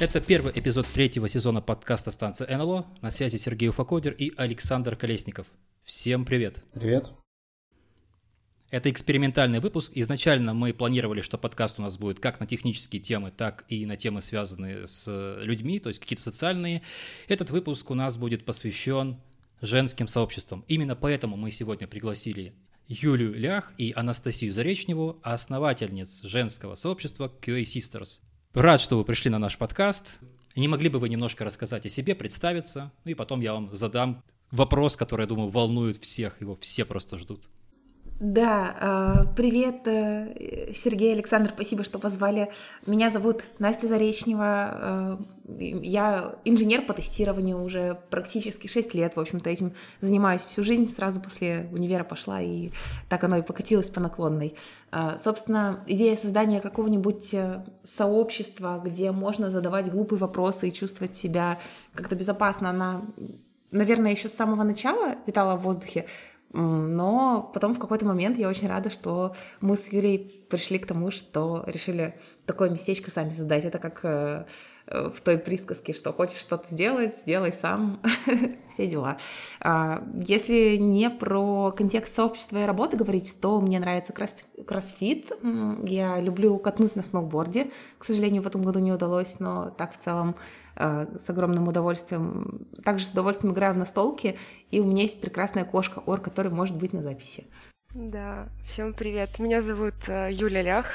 Это первый эпизод третьего сезона подкаста «Станция НЛО». На связи Сергей Уфакодер и Александр Колесников. Всем привет! Привет! Это экспериментальный выпуск. Изначально мы планировали, что подкаст у нас будет как на технические темы, так и на темы, связанные с людьми, то есть какие-то социальные. Этот выпуск у нас будет посвящен женским сообществам. Именно поэтому мы сегодня пригласили Юлию Лях и Анастасию Заречневу, основательниц женского сообщества QA Sisters. Рад, что вы пришли на наш подкаст. Не могли бы вы немножко рассказать о себе, представиться, ну и потом я вам задам вопрос, который, я думаю, волнует всех, его все просто ждут. Да, а, привет, э, Сергей, Александр, спасибо, что позвали. Меня зовут Настя Заречнева, а, я инженер по тестированию уже практически 6 лет, в общем-то, этим занимаюсь всю жизнь, сразу после универа пошла, и так оно и покатилось по наклонной. Собственно, идея создания какого-нибудь э, сообщества, где можно задавать глупые вопросы и чувствовать себя как-то безопасно, она, наверное, еще с самого начала витала в воздухе, но потом в какой-то момент я очень рада, что мы с Юлей пришли к тому, что решили такое местечко сами создать. Это как э, в той присказке, что хочешь что-то сделать, сделай сам, все дела. А, если не про контекст сообщества и работы говорить, то мне нравится кроссфит. Я люблю катнуть на сноуборде. К сожалению, в этом году не удалось, но так в целом Э, с огромным удовольствием. Также с удовольствием играю в настолки, и у меня есть прекрасная кошка Ор, который может быть на записи. Да, всем привет. Меня зовут э, Юля Лях.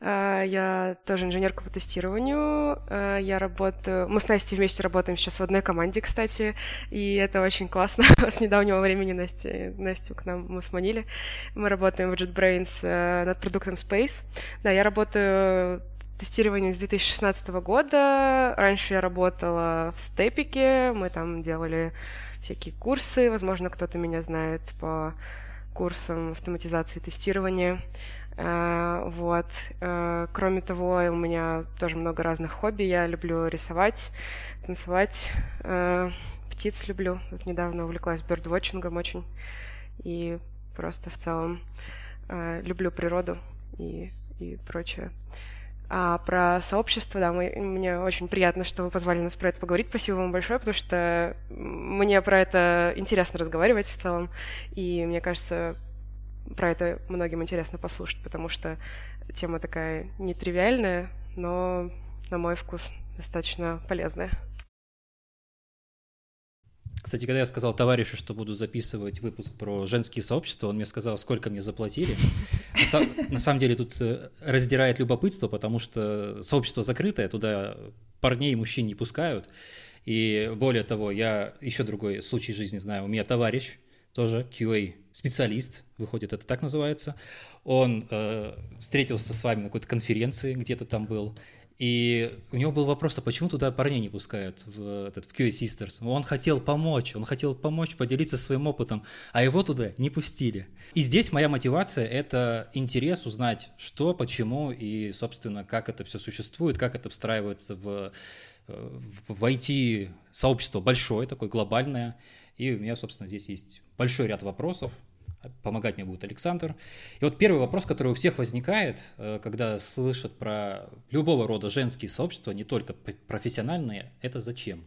Э, я тоже инженерка по тестированию. Я работаю... Мы с Настей вместе работаем сейчас в одной команде, кстати, и это очень классно. С недавнего времени Настя, Настю к нам мы сманили. Мы работаем в JetBrains над продуктом Space. Да, я работаю тестирование с 2016 года. Раньше я работала в Степике, мы там делали всякие курсы, возможно, кто-то меня знает по курсам автоматизации тестирования. Uh, вот. Uh, кроме того, у меня тоже много разных хобби. Я люблю рисовать, танцевать, uh, птиц люблю. Вот недавно увлеклась бёрдвотчингом очень. И просто в целом люблю природу и, и прочее. А про сообщество, да, мы, мне очень приятно, что вы позвали нас про это поговорить. Спасибо вам большое, потому что мне про это интересно разговаривать в целом. И мне кажется, про это многим интересно послушать, потому что тема такая нетривиальная, но, на мой вкус, достаточно полезная. Кстати, когда я сказал товарищу, что буду записывать выпуск про женские сообщества, он мне сказал, сколько мне заплатили. На, самом деле тут э, раздирает любопытство, потому что сообщество закрытое, туда парней и мужчин не пускают. И более того, я еще другой случай жизни знаю. У меня товарищ, тоже QA специалист, выходит, это так называется. Он э, встретился с вами на какой-то конференции, где-то там был, и у него был вопрос, а почему туда парней не пускают в, этот, в QA Sisters? Он хотел помочь, он хотел помочь, поделиться своим опытом, а его туда не пустили. И здесь моя мотивация — это интерес узнать, что, почему и, собственно, как это все существует, как это встраивается в, в IT-сообщество большое, такое глобальное. И у меня, собственно, здесь есть большой ряд вопросов, Помогать мне будет Александр. И вот первый вопрос, который у всех возникает, э, когда слышат про любого рода женские сообщества, не только профессиональные, это зачем?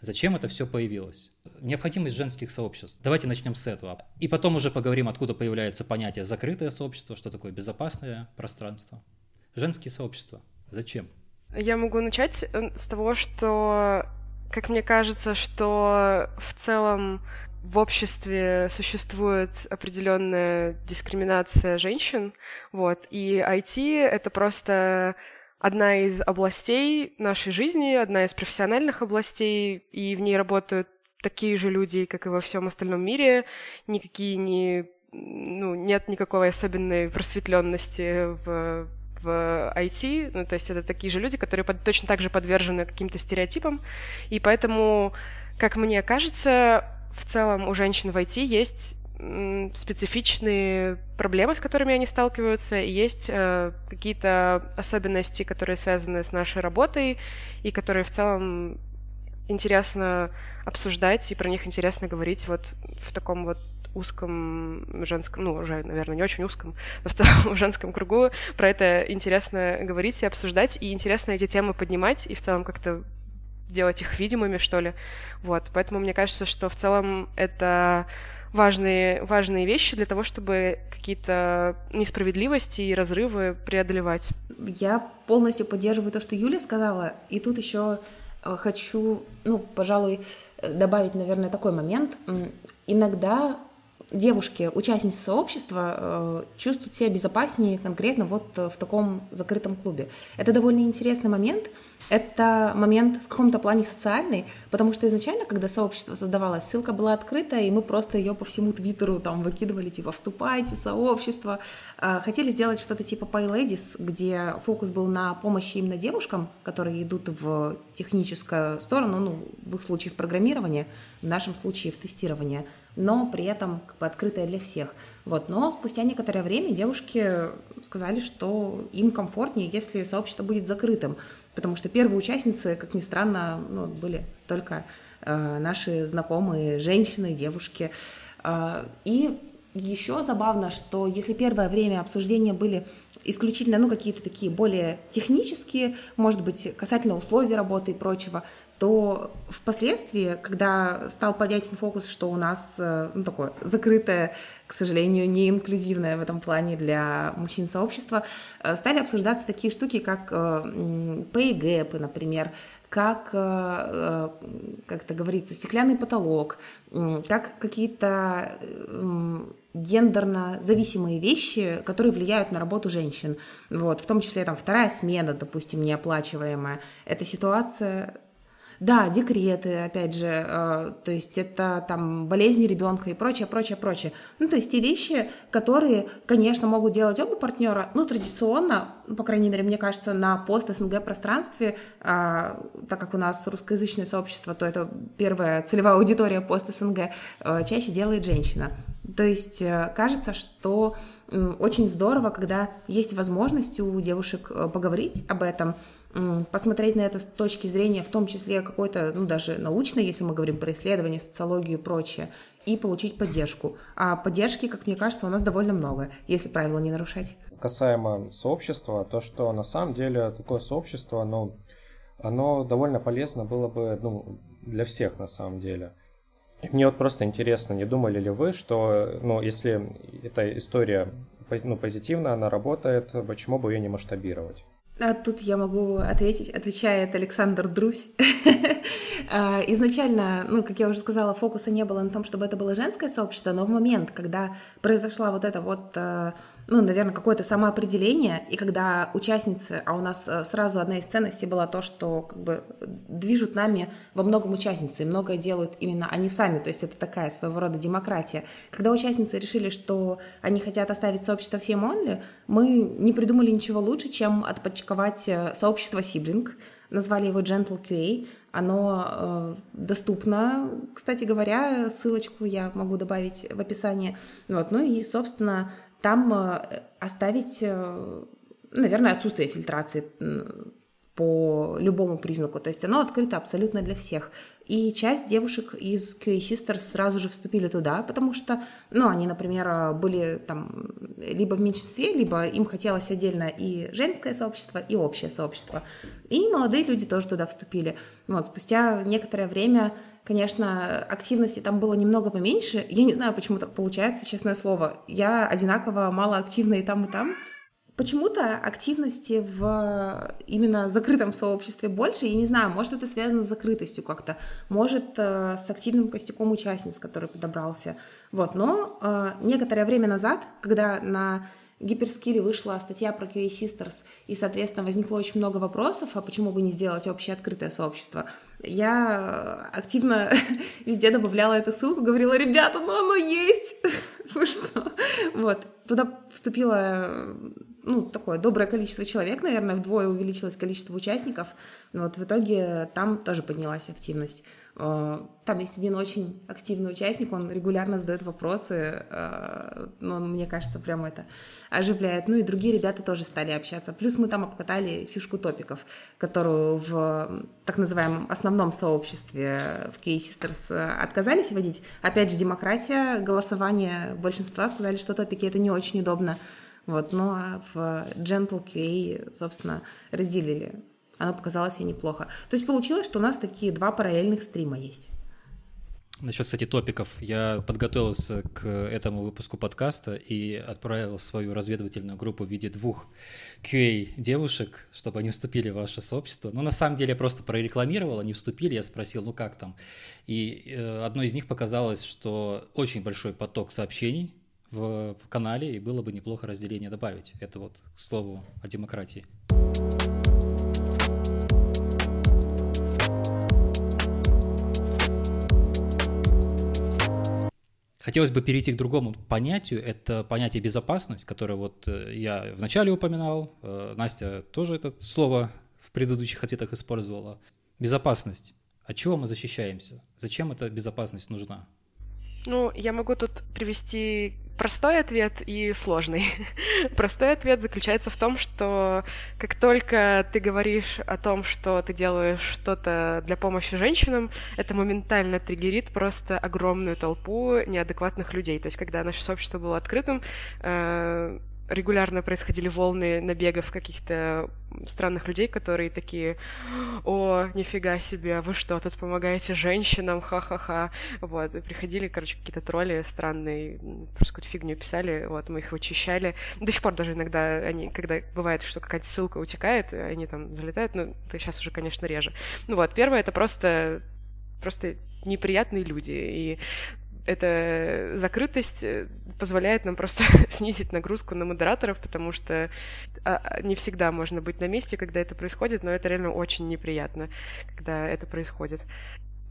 Зачем это все появилось? Необходимость женских сообществ. Давайте начнем с этого. И потом уже поговорим, откуда появляется понятие закрытое сообщество, что такое безопасное пространство. Женские сообщества. Зачем? Я могу начать э, с того, что, как мне кажется, что в целом в обществе существует определенная дискриминация женщин, вот, и IT — это просто одна из областей нашей жизни, одна из профессиональных областей, и в ней работают такие же люди, как и во всем остальном мире, никакие не ну, нет никакой особенной просветленности в, в IT, ну, то есть это такие же люди, которые под, точно так же подвержены каким-то стереотипам, и поэтому, как мне кажется, в целом у женщин в IT есть специфичные проблемы, с которыми они сталкиваются, и есть э, какие-то особенности, которые связаны с нашей работой, и которые в целом интересно обсуждать, и про них интересно говорить вот в таком вот узком женском, ну, уже, наверное, не очень узком, но в целом в женском кругу про это интересно говорить и обсуждать, и интересно эти темы поднимать, и в целом как-то делать их видимыми, что ли. Вот, поэтому мне кажется, что в целом это важные, важные вещи для того, чтобы какие-то несправедливости и разрывы преодолевать. Я полностью поддерживаю то, что Юля сказала, и тут еще э, хочу, ну, пожалуй, добавить, наверное, такой момент. Иногда девушки, участницы сообщества, э, чувствуют себя безопаснее конкретно вот э, в таком закрытом клубе. Это довольно интересный момент. Это момент в каком-то плане социальный, потому что изначально, когда сообщество создавалось, ссылка была открыта, и мы просто ее по всему Твиттеру там выкидывали, типа «вступайте сообщество». Э, хотели сделать что-то типа Pay Ladies, где фокус был на помощи именно девушкам, которые идут в техническую сторону, ну, в их случае в программирование, в нашем случае в тестирование – но при этом как бы открытая для всех. Вот. Но спустя некоторое время девушки сказали, что им комфортнее, если сообщество будет закрытым, потому что первые участницы, как ни странно, ну, были только э, наши знакомые женщины, девушки. Э, и еще забавно, что если первое время обсуждения были исключительно ну, какие-то такие более технические, может быть, касательно условий работы и прочего, то впоследствии, когда стал понятен фокус, что у нас э, ну, такое закрытое, к сожалению, не инклюзивное в этом плане для мужчин сообщества, э, стали обсуждаться такие штуки, как э, pay gap, например, как, как это говорится, стеклянный потолок, как какие-то гендерно зависимые вещи, которые влияют на работу женщин. Вот, в том числе там вторая смена, допустим, неоплачиваемая. Эта ситуация да, декреты, опять же, э, то есть это там болезни ребенка и прочее, прочее, прочее. Ну, то есть те вещи, которые, конечно, могут делать оба партнера, ну, традиционно, по крайней мере, мне кажется, на пост-СНГ пространстве, э, так как у нас русскоязычное сообщество, то это первая целевая аудитория пост-СНГ, э, чаще делает женщина. То есть кажется, что очень здорово, когда есть возможность у девушек поговорить об этом, посмотреть на это с точки зрения, в том числе какой-то, ну, даже научной, если мы говорим про исследования, социологию и прочее, и получить поддержку. А поддержки, как мне кажется, у нас довольно много, если правила не нарушать. Касаемо сообщества, то, что на самом деле такое сообщество, оно, оно довольно полезно было бы ну, для всех на самом деле. Мне вот просто интересно, не думали ли вы, что, ну, если эта история ну, позитивно, она работает, почему бы ее не масштабировать? А тут я могу ответить, отвечает Александр Друсь. А, изначально, ну, как я уже сказала, фокуса не было на том, чтобы это было женское сообщество, но в момент, когда произошла вот эта вот а, ну, наверное, какое-то самоопределение, и когда участницы, а у нас э, сразу одна из ценностей была то, что как бы движут нами во многом участницы, и многое делают именно они сами, то есть это такая своего рода демократия. Когда участницы решили, что они хотят оставить сообщество Fem мы не придумали ничего лучше, чем отпочковать э, сообщество Сиблинг, назвали его Gentle QA, оно э, доступно, кстати говоря, ссылочку я могу добавить в описании. Вот. Ну и, собственно, там э, оставить, э, наверное, отсутствие фильтрации по любому признаку. То есть оно открыто абсолютно для всех. И часть девушек из QA Sisters сразу же вступили туда, потому что, ну, они, например, были там либо в меньшинстве, либо им хотелось отдельно и женское сообщество, и общее сообщество. И молодые люди тоже туда вступили. Вот, спустя некоторое время Конечно, активности там было немного поменьше. Я не знаю, почему так получается, честное слово. Я одинаково мало активна и там, и там. Почему-то активности в именно закрытом сообществе больше. Я не знаю, может, это связано с закрытостью как-то, может, э, с активным костяком участниц, который подобрался. Вот, но э, некоторое время назад, когда на Гиперскилле вышла статья про QA Sisters, и, соответственно, возникло очень много вопросов, а почему бы не сделать общее открытое сообщество. Я активно везде добавляла эту ссылку, говорила, ребята, ну оно есть, вы что? Вот, туда вступило ну, такое доброе количество человек, наверное, вдвое увеличилось количество участников. Но вот в итоге там тоже поднялась активность. Э, там есть один очень активный участник, он регулярно задает вопросы, э, но он, мне кажется, прям это оживляет. Ну и другие ребята тоже стали общаться. Плюс мы там обкатали фишку топиков, которую в так называемом основном сообществе в Key Sisters отказались вводить. Опять же, демократия, голосование большинства сказали, что топики это не очень удобно. Вот, ну а в Gentle QA, собственно, разделили оно показалось ей неплохо. То есть получилось, что у нас такие два параллельных стрима есть. Насчет, кстати, топиков. Я подготовился к этому выпуску подкаста и отправил свою разведывательную группу в виде двух QA девушек, чтобы они вступили в ваше сообщество. Но на самом деле я просто прорекламировал, они вступили, я спросил, ну как там. И э, одной из них показалось, что очень большой поток сообщений в, в канале, и было бы неплохо разделение добавить. Это вот к слову о демократии. Хотелось бы перейти к другому понятию. Это понятие безопасность, которое вот э, я вначале упоминал. Э, Настя тоже это слово в предыдущих ответах использовала. Безопасность. От чего мы защищаемся? Зачем эта безопасность нужна? Ну, я могу тут привести простой ответ и сложный. простой ответ заключается в том, что как только ты говоришь о том, что ты делаешь что-то для помощи женщинам, это моментально триггерит просто огромную толпу неадекватных людей. То есть, когда наше сообщество было открытым, э, регулярно происходили волны набегов каких-то странных людей, которые такие, о, нифига себе, вы что, тут помогаете женщинам, ха-ха-ха. Вот, и приходили, короче, какие-то тролли странные, просто какую-то фигню писали, вот, мы их вычищали. До сих пор даже иногда они, когда бывает, что какая-то ссылка утекает, они там залетают, ну, это сейчас уже, конечно, реже. Ну вот, первое — это просто просто неприятные люди. И эта закрытость э, позволяет нам просто снизить нагрузку на модераторов, потому что а, а, не всегда можно быть на месте, когда это происходит, но это реально очень неприятно, когда это происходит.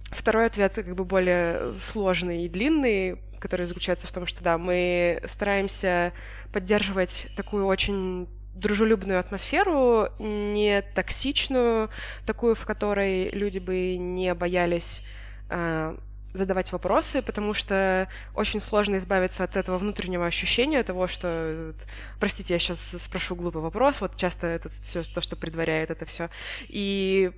Второй ответ как бы более сложный и длинный, который заключается в том, что да, мы стараемся поддерживать такую очень дружелюбную атмосферу, не токсичную, такую, в которой люди бы не боялись а, задавать вопросы, потому что очень сложно избавиться от этого внутреннего ощущения того, что, простите, я сейчас спрошу глупый вопрос, вот часто это все то, что предваряет это все. И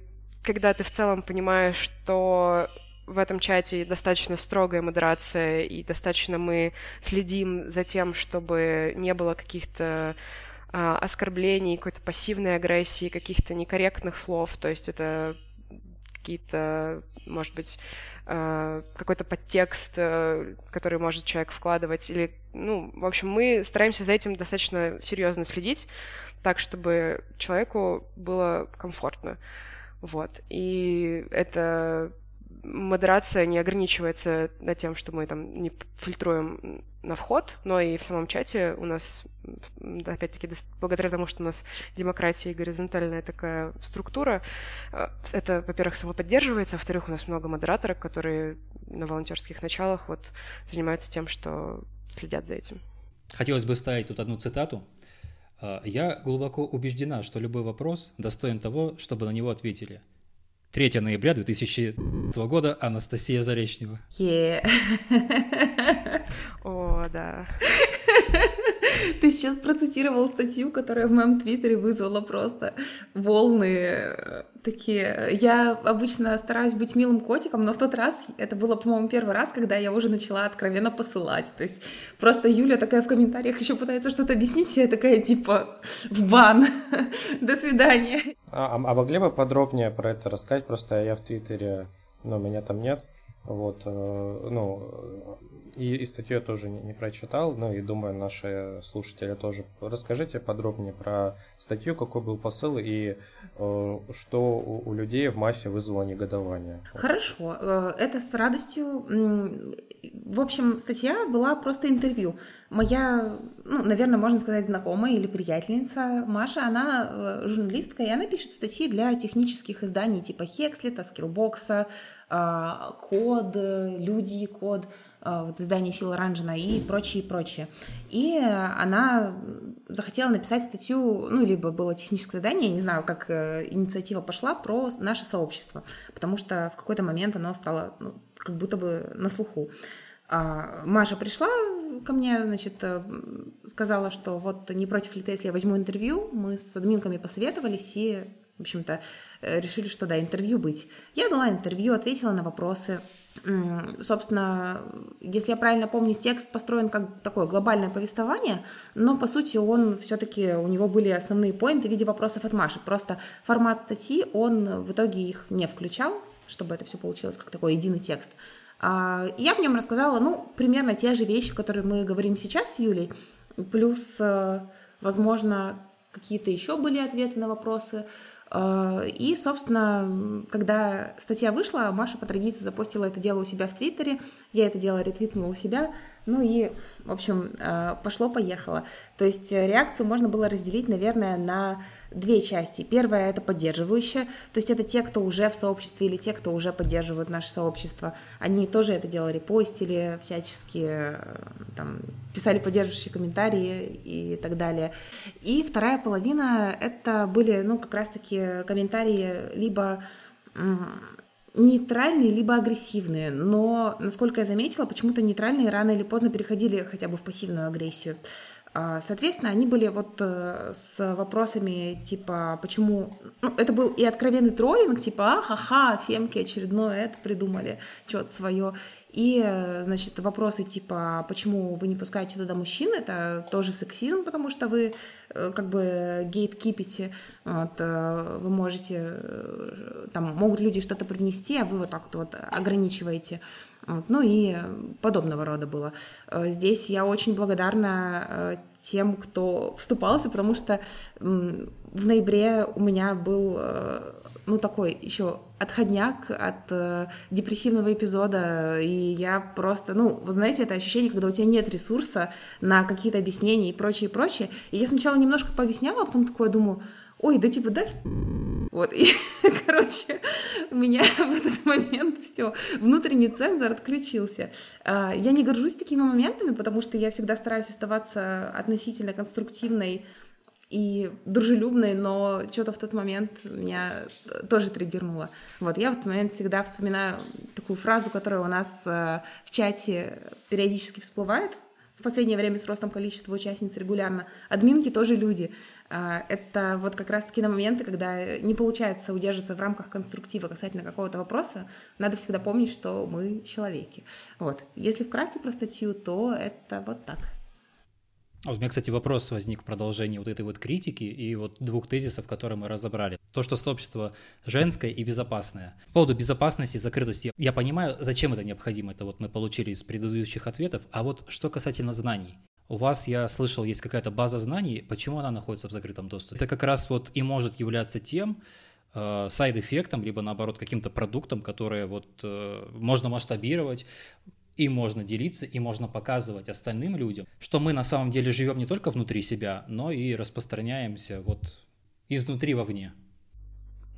когда ты в целом понимаешь, что в этом чате достаточно строгая модерация, и достаточно мы следим за тем, чтобы не было каких-то а, оскорблений, какой-то пассивной агрессии, каких-то некорректных слов, то есть это какие-то, может быть, Э, какой-то подтекст, э, который может человек вкладывать, или, ну, в общем, мы стараемся за этим достаточно серьезно следить, так, чтобы человеку было комфортно. Вот. И это модерация не ограничивается на тем, что мы там не фильтруем на вход, но и в самом чате у нас, опять-таки, благодаря тому, что у нас демократия и горизонтальная такая структура, э, это, во-первых, само поддерживается, а во-вторых, у нас много модераторов, которые на волонтерских началах вот занимаются тем, что следят за этим. Хотелось бы вставить тут одну цитату. «Э, «Я глубоко убеждена, что любой вопрос достоин того, чтобы на него ответили – 3 ноября 2000 года Анастасия Заречнева. Yeah. О, да. Ты сейчас процитировал статью, которая в моем твиттере вызвала просто волны э, такие. Я обычно стараюсь быть милым котиком, но в тот раз, это было, по-моему, первый раз, когда я уже начала откровенно посылать. То есть просто Юля такая в комментариях еще пытается что-то объяснить, и я такая типа в бан. До свидания. А, а могли бы подробнее про это рассказать? Просто я в Твиттере, но меня там нет. Вот, э, ну, и, и статью я тоже не, не прочитал, ну и думаю, наши слушатели тоже. Расскажите подробнее про статью, какой был посыл и э, что у, у людей в массе вызвало негодование. Хорошо, э, это с радостью. В общем, статья была просто интервью. Моя, ну, наверное, можно сказать, знакомая или приятельница Маша, она э, журналистка, и она пишет статьи для технических изданий типа Hexlet а, Skillbox а, код, люди, код, а, вот издание Фила Ранжина и прочее, прочее. И она захотела написать статью, ну, либо было техническое задание, не знаю, как э, инициатива пошла, про наше сообщество, потому что в какой-то момент оно стало ну, как будто бы на слуху. А Маша пришла ко мне, значит, э, сказала, что вот не против ли ты, если я возьму интервью. Мы с админками посоветовались и, в общем-то, э, решили, что да, интервью быть. Я дала интервью, ответила на вопросы. Собственно, если я правильно помню, текст построен как такое глобальное повествование, но по сути он все-таки, у него были основные поинты в виде вопросов от Маши. Просто формат статьи, он в итоге их не включал, чтобы это все получилось как такой единый текст. А, я в нем рассказала, ну, примерно те же вещи, которые мы говорим сейчас с Юлей, плюс, э, возможно, какие-то еще были ответы на вопросы. А, и, собственно, когда статья вышла, Маша по традиции запустила это дело у себя в Твиттере, я это дело ретвитнула у себя, ну и, в общем, э, пошло-поехало. То есть реакцию можно было разделить, наверное, на две части. Первая — это поддерживающая, то есть это те, кто уже в сообществе или те, кто уже поддерживают наше сообщество. Они тоже это дело репостили, всячески э, там, писали поддерживающие комментарии и так далее. И вторая половина — это были, ну, как раз-таки комментарии либо нейтральные, либо агрессивные, но, насколько я заметила, почему-то нейтральные рано или поздно переходили хотя бы в пассивную агрессию. А, соответственно, они были вот э, с вопросами типа, почему... Ну, это был и откровенный троллинг, типа, ахаха, фемки очередное это придумали, что-то свое. И, э, значит, вопросы типа, почему вы не пускаете туда мужчин, это тоже сексизм, потому что вы э, как бы гейткипите, вот, вы можете, там, могут люди что-то привнести, а вы вот так вот, вот ограничиваете. Вот, ну и подобного рода было. Э, здесь я очень благодарна э, тем, кто вступался, потому что в ноябре у меня был э, ну, такой еще отходняк от депрессивного эпизода, и я просто, ну, вы знаете, это ощущение, когда у тебя нет ресурса на какие-то объяснения и прочее, и прочее. И я сначала немножко пообъясняла, а потом такое думаю, ой, да типа, да, вот, и, короче, у меня в этот момент все, внутренний цензор отключился. А, я не горжусь такими моментами, потому что я всегда стараюсь оставаться относительно конструктивной и дружелюбной, но что-то в тот момент меня тоже триггернуло. Вот, я в этот момент всегда вспоминаю такую фразу, которая у нас э, в чате периодически всплывает, в последнее время с ростом количества участниц регулярно. Админки тоже люди. А, это вот как раз-таки на моменты, когда не получается удержаться в рамках конструктива касательно какого-то вопроса, надо всегда помнить, что мы человеки. Вот. Если вкратце про статью, то это вот так. А вот у меня, кстати, вопрос возник в продолжении вот этой вот критики и вот двух тезисов, которые мы разобрали. То, что сообщество женское и безопасное. По поводу безопасности и закрытости, я понимаю, зачем это необходимо, это вот мы получили из предыдущих ответов, а вот что касательно знаний. У вас, я слышал, есть какая-то база знаний, почему она находится в закрытом доступе? Это как раз вот и может являться тем, э, сайд-эффектом, либо наоборот каким-то продуктом, который вот э, можно масштабировать, и можно делиться, и можно показывать остальным людям, что мы на самом деле живем не только внутри себя, но и распространяемся вот изнутри вовне.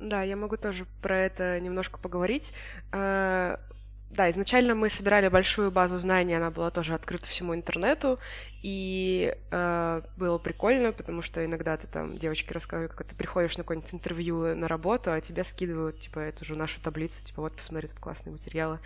Да, я могу тоже про это немножко поговорить. Э, да, изначально мы собирали большую базу знаний, она была тоже открыта всему интернету, и э, было прикольно, потому что иногда ты там, девочки рассказывают, как ты приходишь на какое-нибудь интервью на работу, а тебе скидывают, типа, эту же нашу таблицу, типа, вот, посмотри, тут классные материалы.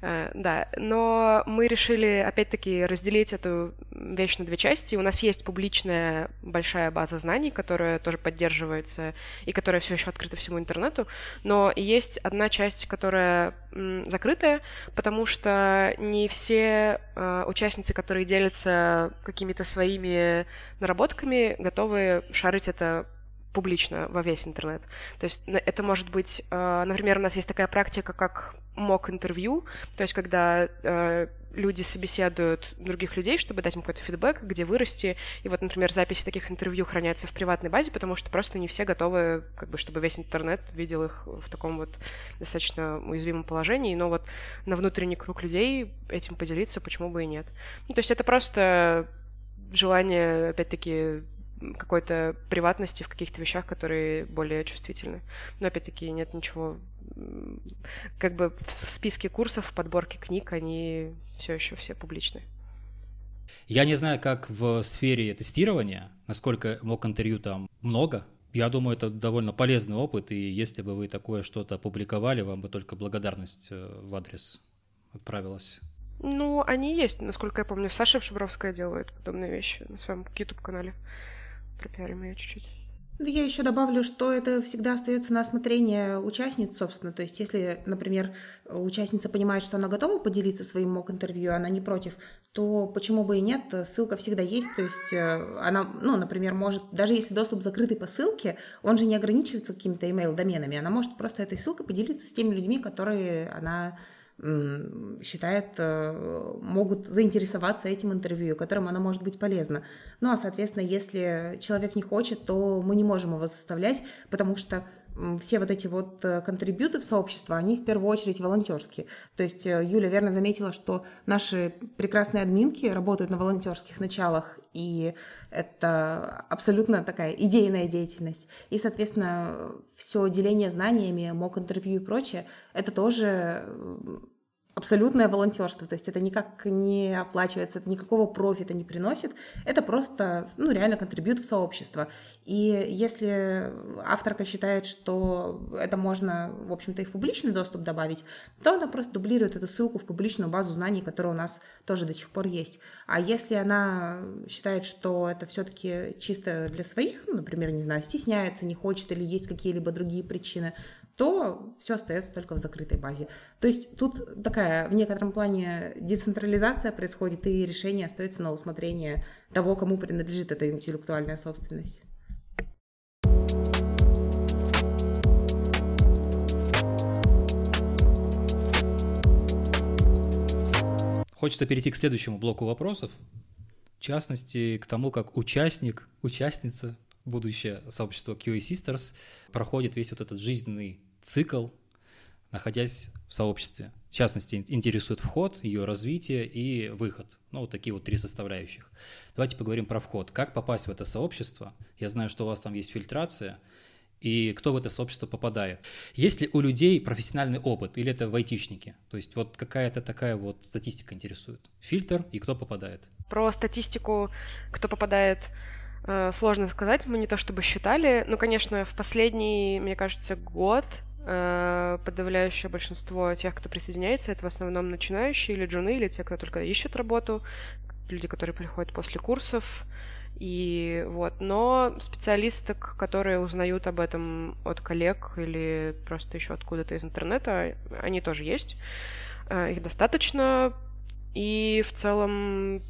Э, да, но мы решили, опять-таки, разделить эту вещь на две части. У нас есть публичная большая база знаний, которая тоже поддерживается и которая все еще открыта всему интернету, но есть одна часть, которая м, закрытая, потому что не все э, участницы, которые делятся какими-то своими наработками, готовы шарить это публично во весь интернет. То есть это может быть, э, например, у нас есть такая практика, как мок интервью, то есть когда э, люди собеседуют других людей, чтобы дать им какой-то фидбэк, где вырасти. И вот, например, записи таких интервью хранятся в приватной базе, потому что просто не все готовы, как бы, чтобы весь интернет видел их в таком вот достаточно уязвимом положении. Но вот на внутренний круг людей этим поделиться, почему бы и нет. Ну, то есть это просто желание, опять-таки, какой-то приватности в каких-то вещах, которые более чувствительны. Но опять-таки нет ничего как бы в списке курсов, в подборке книг, они все еще все публичны. Я не знаю, как в сфере тестирования, насколько мог интервью там много. Я думаю, это довольно полезный опыт, и если бы вы такое что-то опубликовали, вам бы только благодарность э, в адрес отправилась. Ну, они есть, насколько я помню. Саша Шабровская делает подобные вещи на своем YouTube-канале. Пропиарим ее чуть-чуть. Я еще добавлю, что это всегда остается на осмотрение участниц, собственно. То есть, если, например, участница понимает, что она готова поделиться своим мок-интервью, она не против, то почему бы и нет, ссылка всегда есть. То есть, э, она, ну, например, может, даже если доступ закрытый по ссылке, он же не ограничивается какими-то email-доменами, она может просто этой ссылкой поделиться с теми людьми, которые она считает, э, могут заинтересоваться этим интервью, которым оно может быть полезно. Ну а, соответственно, если человек не хочет, то мы не можем его заставлять, потому что все вот эти вот э, контрибьюты в сообщество, они в первую очередь волонтерские. То есть э, Юля верно заметила, что наши прекрасные админки работают на волонтерских началах, и это абсолютно такая идейная деятельность. И, соответственно, все деление знаниями, мок интервью и прочее, это тоже абсолютное волонтерство, то есть это никак не оплачивается, это никакого профита не приносит, это просто, ну, реально контрибьют в сообщество. И если авторка считает, что это можно, в общем-то, и в публичный доступ добавить, то она просто дублирует эту ссылку в публичную базу знаний, которая у нас тоже до сих пор есть. А если она считает, что это все-таки чисто для своих, ну, например, не знаю, стесняется, не хочет или есть какие-либо другие причины, то все остается только в закрытой базе. То есть тут такая в некотором плане децентрализация происходит, и решение остается на усмотрение того, кому принадлежит эта интеллектуальная собственность. Хочется перейти к следующему блоку вопросов. В частности, к тому, как участник, участница будущее сообщество QA Sisters проходит весь вот этот жизненный цикл, находясь в сообществе. В частности, интересует вход, ее развитие и выход. Ну, вот такие вот три составляющих. Давайте поговорим про вход. Как попасть в это сообщество? Я знаю, что у вас там есть фильтрация. И кто в это сообщество попадает? Есть ли у людей профессиональный опыт или это айтишники? То есть вот какая-то такая вот статистика интересует. Фильтр и кто попадает? Про статистику, кто попадает сложно сказать, мы не то чтобы считали. Ну, конечно, в последний, мне кажется, год э, подавляющее большинство тех, кто присоединяется, это в основном начинающие или джуны, или те, кто только ищет работу, люди, которые приходят после курсов. И вот, но специалисток, которые узнают об этом от коллег или просто еще откуда-то из интернета, они тоже есть. Э, их достаточно. И в целом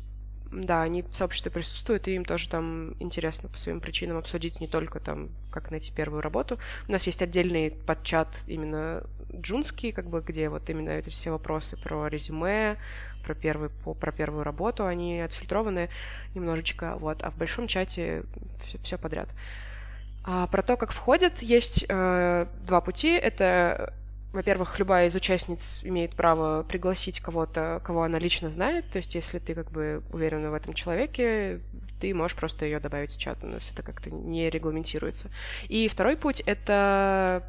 да, они в сообществе присутствуют, и им тоже там интересно по своим причинам обсудить не только там, как найти первую работу. У нас есть отдельный подчат именно джунский, как бы, где вот именно эти все вопросы про резюме, про, первый, про первую работу, они отфильтрованы немножечко, вот, а в большом чате все, все подряд. А про то, как входят, есть э, два пути. Это во-первых, любая из участниц имеет право пригласить кого-то, кого она лично знает. То есть, если ты как бы уверена в этом человеке, ты можешь просто ее добавить в чат. У нас это как-то не регламентируется. И второй путь — это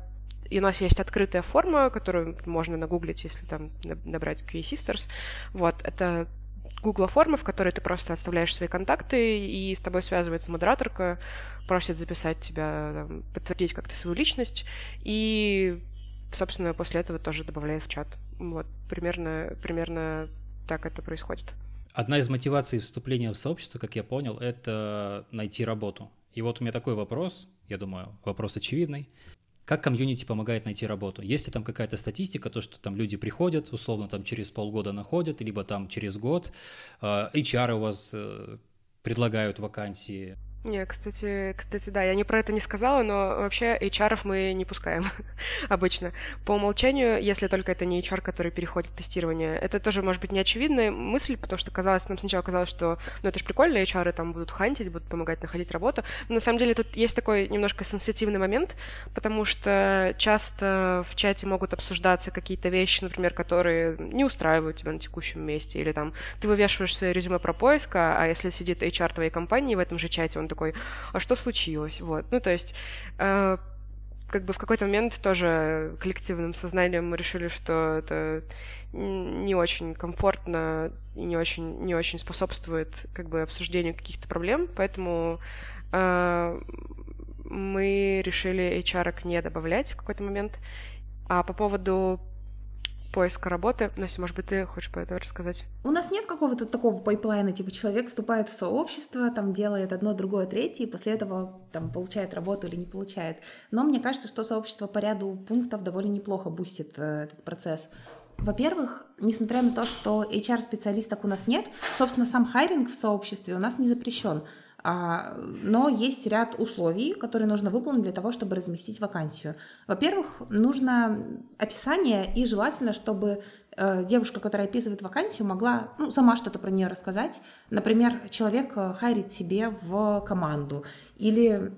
и у нас есть открытая форма, которую можно нагуглить, если там набрать QA Sisters. Вот, это Google форма, в которой ты просто оставляешь свои контакты, и с тобой связывается модераторка, просит записать тебя, там, подтвердить как-то свою личность, и собственно, после этого тоже добавляет в чат. Вот, примерно, примерно так это происходит. Одна из мотиваций вступления в сообщество, как я понял, это найти работу. И вот у меня такой вопрос, я думаю, вопрос очевидный. Как комьюнити помогает найти работу? Есть ли там какая-то статистика, то, что там люди приходят, условно там через полгода находят, либо там через год, а, HR у вас э, предлагают вакансии, не, кстати, кстати, да, я не про это не сказала, но вообще HR мы не пускаем обычно. По умолчанию, если только это не HR, который переходит тестирование. Это тоже, может быть, неочевидная мысль, потому что казалось, нам сначала казалось, что ну это же прикольно, HR там будут хантить, будут помогать находить работу. Но на самом деле тут есть такой немножко сенситивный момент, потому что часто в чате могут обсуждаться какие-то вещи, например, которые не устраивают тебя на текущем месте, или там ты вывешиваешь свое резюме про поиск, а если сидит HR твоей компании в этом же чате, он такой, а что случилось? Вот, ну, то есть э, как бы в какой-то момент тоже коллективным сознанием мы решили, что это не очень комфортно и не очень, не очень способствует как бы обсуждению каких-то проблем, поэтому э, мы решили HR не добавлять в какой-то момент. А по поводу поиска работы. Настя, может быть, ты хочешь по этому рассказать? У нас нет какого-то такого пайплайна, типа человек вступает в сообщество, там делает одно, другое, третье, и после этого там получает работу или не получает. Но мне кажется, что сообщество по ряду пунктов довольно неплохо бустит э, этот процесс. Во-первых, несмотря на то, что HR-специалисток у нас нет, собственно, сам хайринг в сообществе у нас не запрещен. А, но есть ряд условий, которые нужно выполнить для того, чтобы разместить вакансию. Во-первых, нужно описание и желательно, чтобы э, девушка, которая описывает вакансию, могла ну, сама что-то про нее рассказать. Например, человек э, хайрит себе в команду или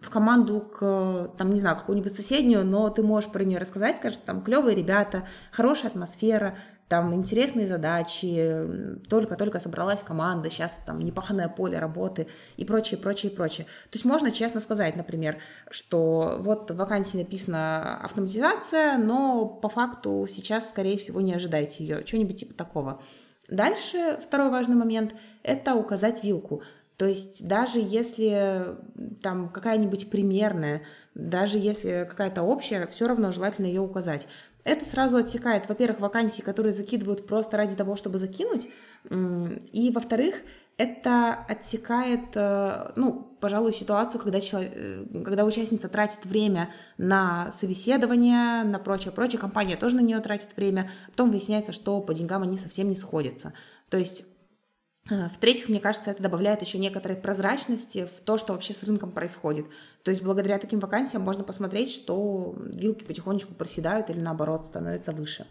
в команду к, там, не знаю, какую-нибудь соседнюю, но ты можешь про нее рассказать, скажешь, там, клевые ребята, хорошая атмосфера, там интересные задачи, только-только собралась команда, сейчас там непаханное поле работы и прочее, прочее, прочее. То есть можно честно сказать, например, что вот в вакансии написано автоматизация, но по факту сейчас, скорее всего, не ожидайте ее, что-нибудь типа такого. Дальше второй важный момент – это указать вилку. То есть даже если там какая-нибудь примерная, даже если какая-то общая, все равно желательно ее указать. Это сразу отсекает, во-первых, вакансии, которые закидывают просто ради того, чтобы закинуть, и, во-вторых, это отсекает, э, ну, пожалуй, ситуацию, когда, человек, э, когда участница тратит время на собеседование, на прочее, прочее, компания тоже на нее тратит время, потом выясняется, что по деньгам они совсем не сходятся. То есть в-третьих, мне кажется, это добавляет еще некоторой прозрачности в то, что вообще с рынком происходит. То есть благодаря таким вакансиям можно посмотреть, что вилки потихонечку проседают или наоборот становятся выше.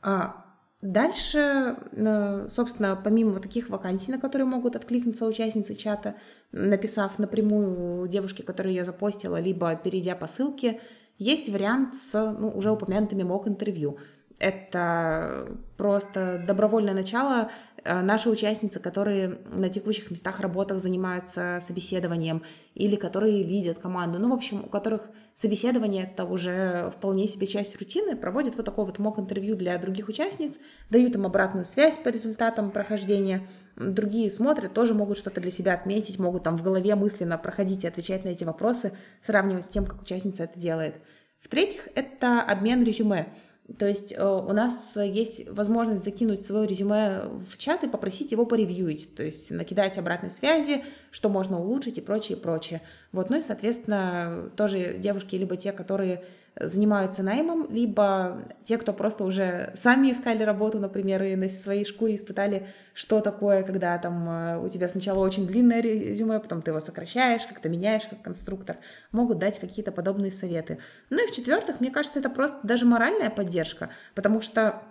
А дальше, э, собственно, помимо вот таких вакансий, на которые могут откликнуться участницы чата, написав напрямую девушке, которая ее запостила, либо перейдя по ссылке, есть вариант с ну, уже упомянутыми мок-интервью. Это просто добровольное начало Э, наши участницы, которые на текущих местах работах занимаются собеседованием или которые лидят команду, ну, в общем, у которых собеседование это уже вполне себе часть рутины, проводят вот такое вот мок-интервью для других участниц, дают им обратную связь по результатам прохождения, другие смотрят, тоже могут что-то для себя отметить, могут там в голове мысленно проходить и отвечать на эти вопросы, сравнивать с тем, как участница это делает. В-третьих, это обмен резюме. То есть э, у нас есть возможность закинуть свое резюме в чат и попросить его поревьюить, то есть накидать обратной связи, что можно улучшить и прочее, прочее. Вот, ну и, соответственно, тоже девушки, либо те, которые занимаются наймом, либо те, кто просто уже сами искали работу, например, и на своей шкуре испытали, что такое, когда там э, у тебя сначала очень длинное резюме, потом ты его сокращаешь, как-то меняешь как конструктор, могут дать какие-то подобные советы. Ну и в-четвертых, мне кажется, это просто даже моральная поддержка, потому что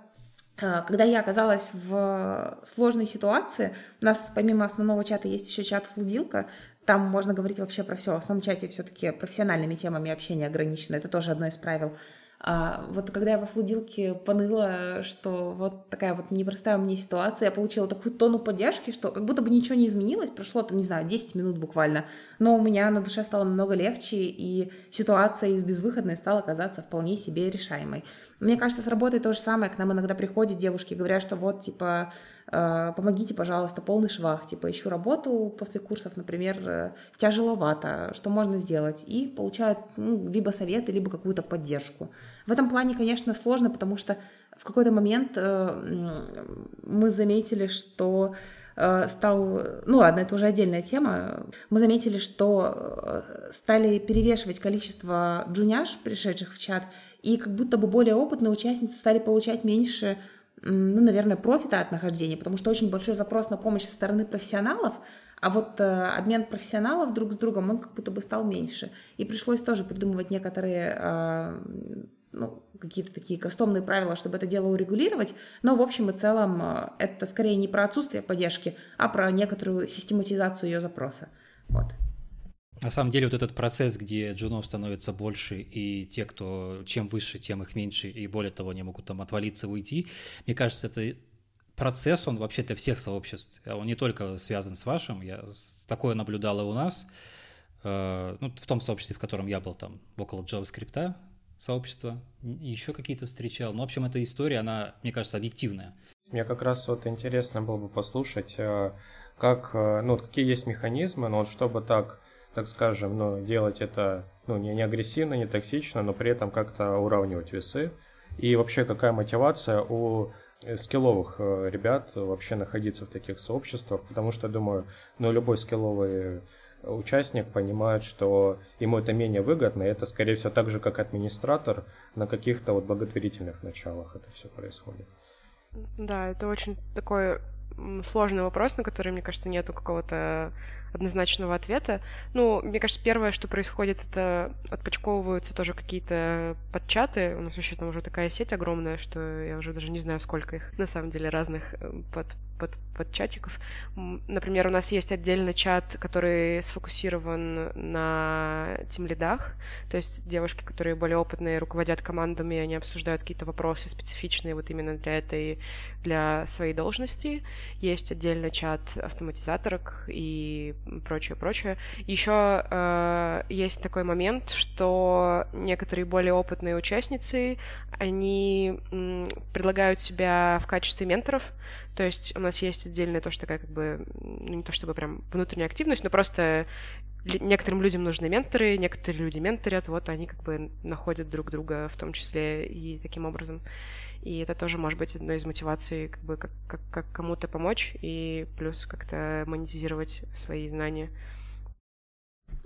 э, когда я оказалась в сложной ситуации, у нас помимо основного чата есть еще чат «Флудилка», там можно говорить вообще про все. В основном чате все-таки профессиональными темами общения ограничено. Это тоже одно из правил. А вот когда я во флудилке поныла, что вот такая вот непростая у меня ситуация, я получила такую тону поддержки, что как будто бы ничего не изменилось, прошло там, не знаю, 10 минут буквально, но у меня на душе стало намного легче, и ситуация из безвыходной стала казаться вполне себе решаемой. Мне кажется, с работой то же самое, к нам иногда приходят девушки, говорят, что вот, типа, помогите, пожалуйста, полный швах, типа ищу работу после курсов, например, э, тяжеловато, что можно сделать, и получают ну, либо советы, либо какую-то поддержку. В этом плане, конечно, сложно, потому что в какой-то момент э, мы заметили, что стал, ну ладно, это уже отдельная тема, мы заметили, что стали перевешивать количество джуняш, пришедших в чат, и как будто бы более опытные участницы стали получать меньше ну, наверное, профита от нахождения, потому что очень большой запрос на помощь со стороны профессионалов, а вот э, обмен профессионалов друг с другом, он как будто бы стал меньше. И пришлось тоже придумывать некоторые э, ну, какие-то такие кастомные правила, чтобы это дело урегулировать. Но в общем и целом э, это скорее не про отсутствие поддержки, а про некоторую систематизацию ее запроса. Вот. На самом деле вот этот процесс, где джунов становится больше, и те, кто чем выше, тем их меньше, и более того, они могут там отвалиться, уйти, мне кажется, это процесс, он вообще для всех сообществ. Он не только связан с вашим. Я такое наблюдал и у нас. Э, ну, в том сообществе, в котором я был, там, около JavaScript сообщества, еще какие-то встречал. Ну, в общем, эта история, она, мне кажется, объективная. Мне как раз вот интересно было бы послушать, э, как, э, ну, какие есть механизмы, но вот чтобы так, так скажем, ну, делать это, ну, не, не агрессивно, не токсично, но при этом как-то уравнивать весы. И вообще, какая мотивация у скилловых ребят вообще находиться в таких сообществах, потому что, думаю, ну, любой скилловый участник понимает, что ему это менее выгодно, и это, скорее всего, так же, как администратор, на каких-то вот благотворительных началах это все происходит. Да, это очень такой сложный вопрос, на который, мне кажется, нету какого-то однозначного ответа. Ну, мне кажется, первое, что происходит, это отпочковываются тоже какие-то подчаты. У нас вообще там уже такая сеть огромная, что я уже даже не знаю, сколько их на самом деле разных э, под под, под чатиков. Например, у нас есть отдельный чат, который сфокусирован на тем лидах, то есть девушки, которые более опытные, руководят командами, они обсуждают какие-то вопросы специфичные вот именно для этой, для своей должности. Есть отдельный чат автоматизаторок и прочее, прочее. Еще э, есть такой момент, что некоторые более опытные участницы, они м, предлагают себя в качестве менторов, то есть у нас есть отдельная тоже такая как бы, ну не то чтобы прям внутренняя активность, но просто некоторым людям нужны менторы, некоторые люди менторят, вот они как бы находят друг друга в том числе и таким образом. И это тоже может быть одной из мотиваций, как бы как, как, как кому-то помочь и плюс как-то монетизировать свои знания.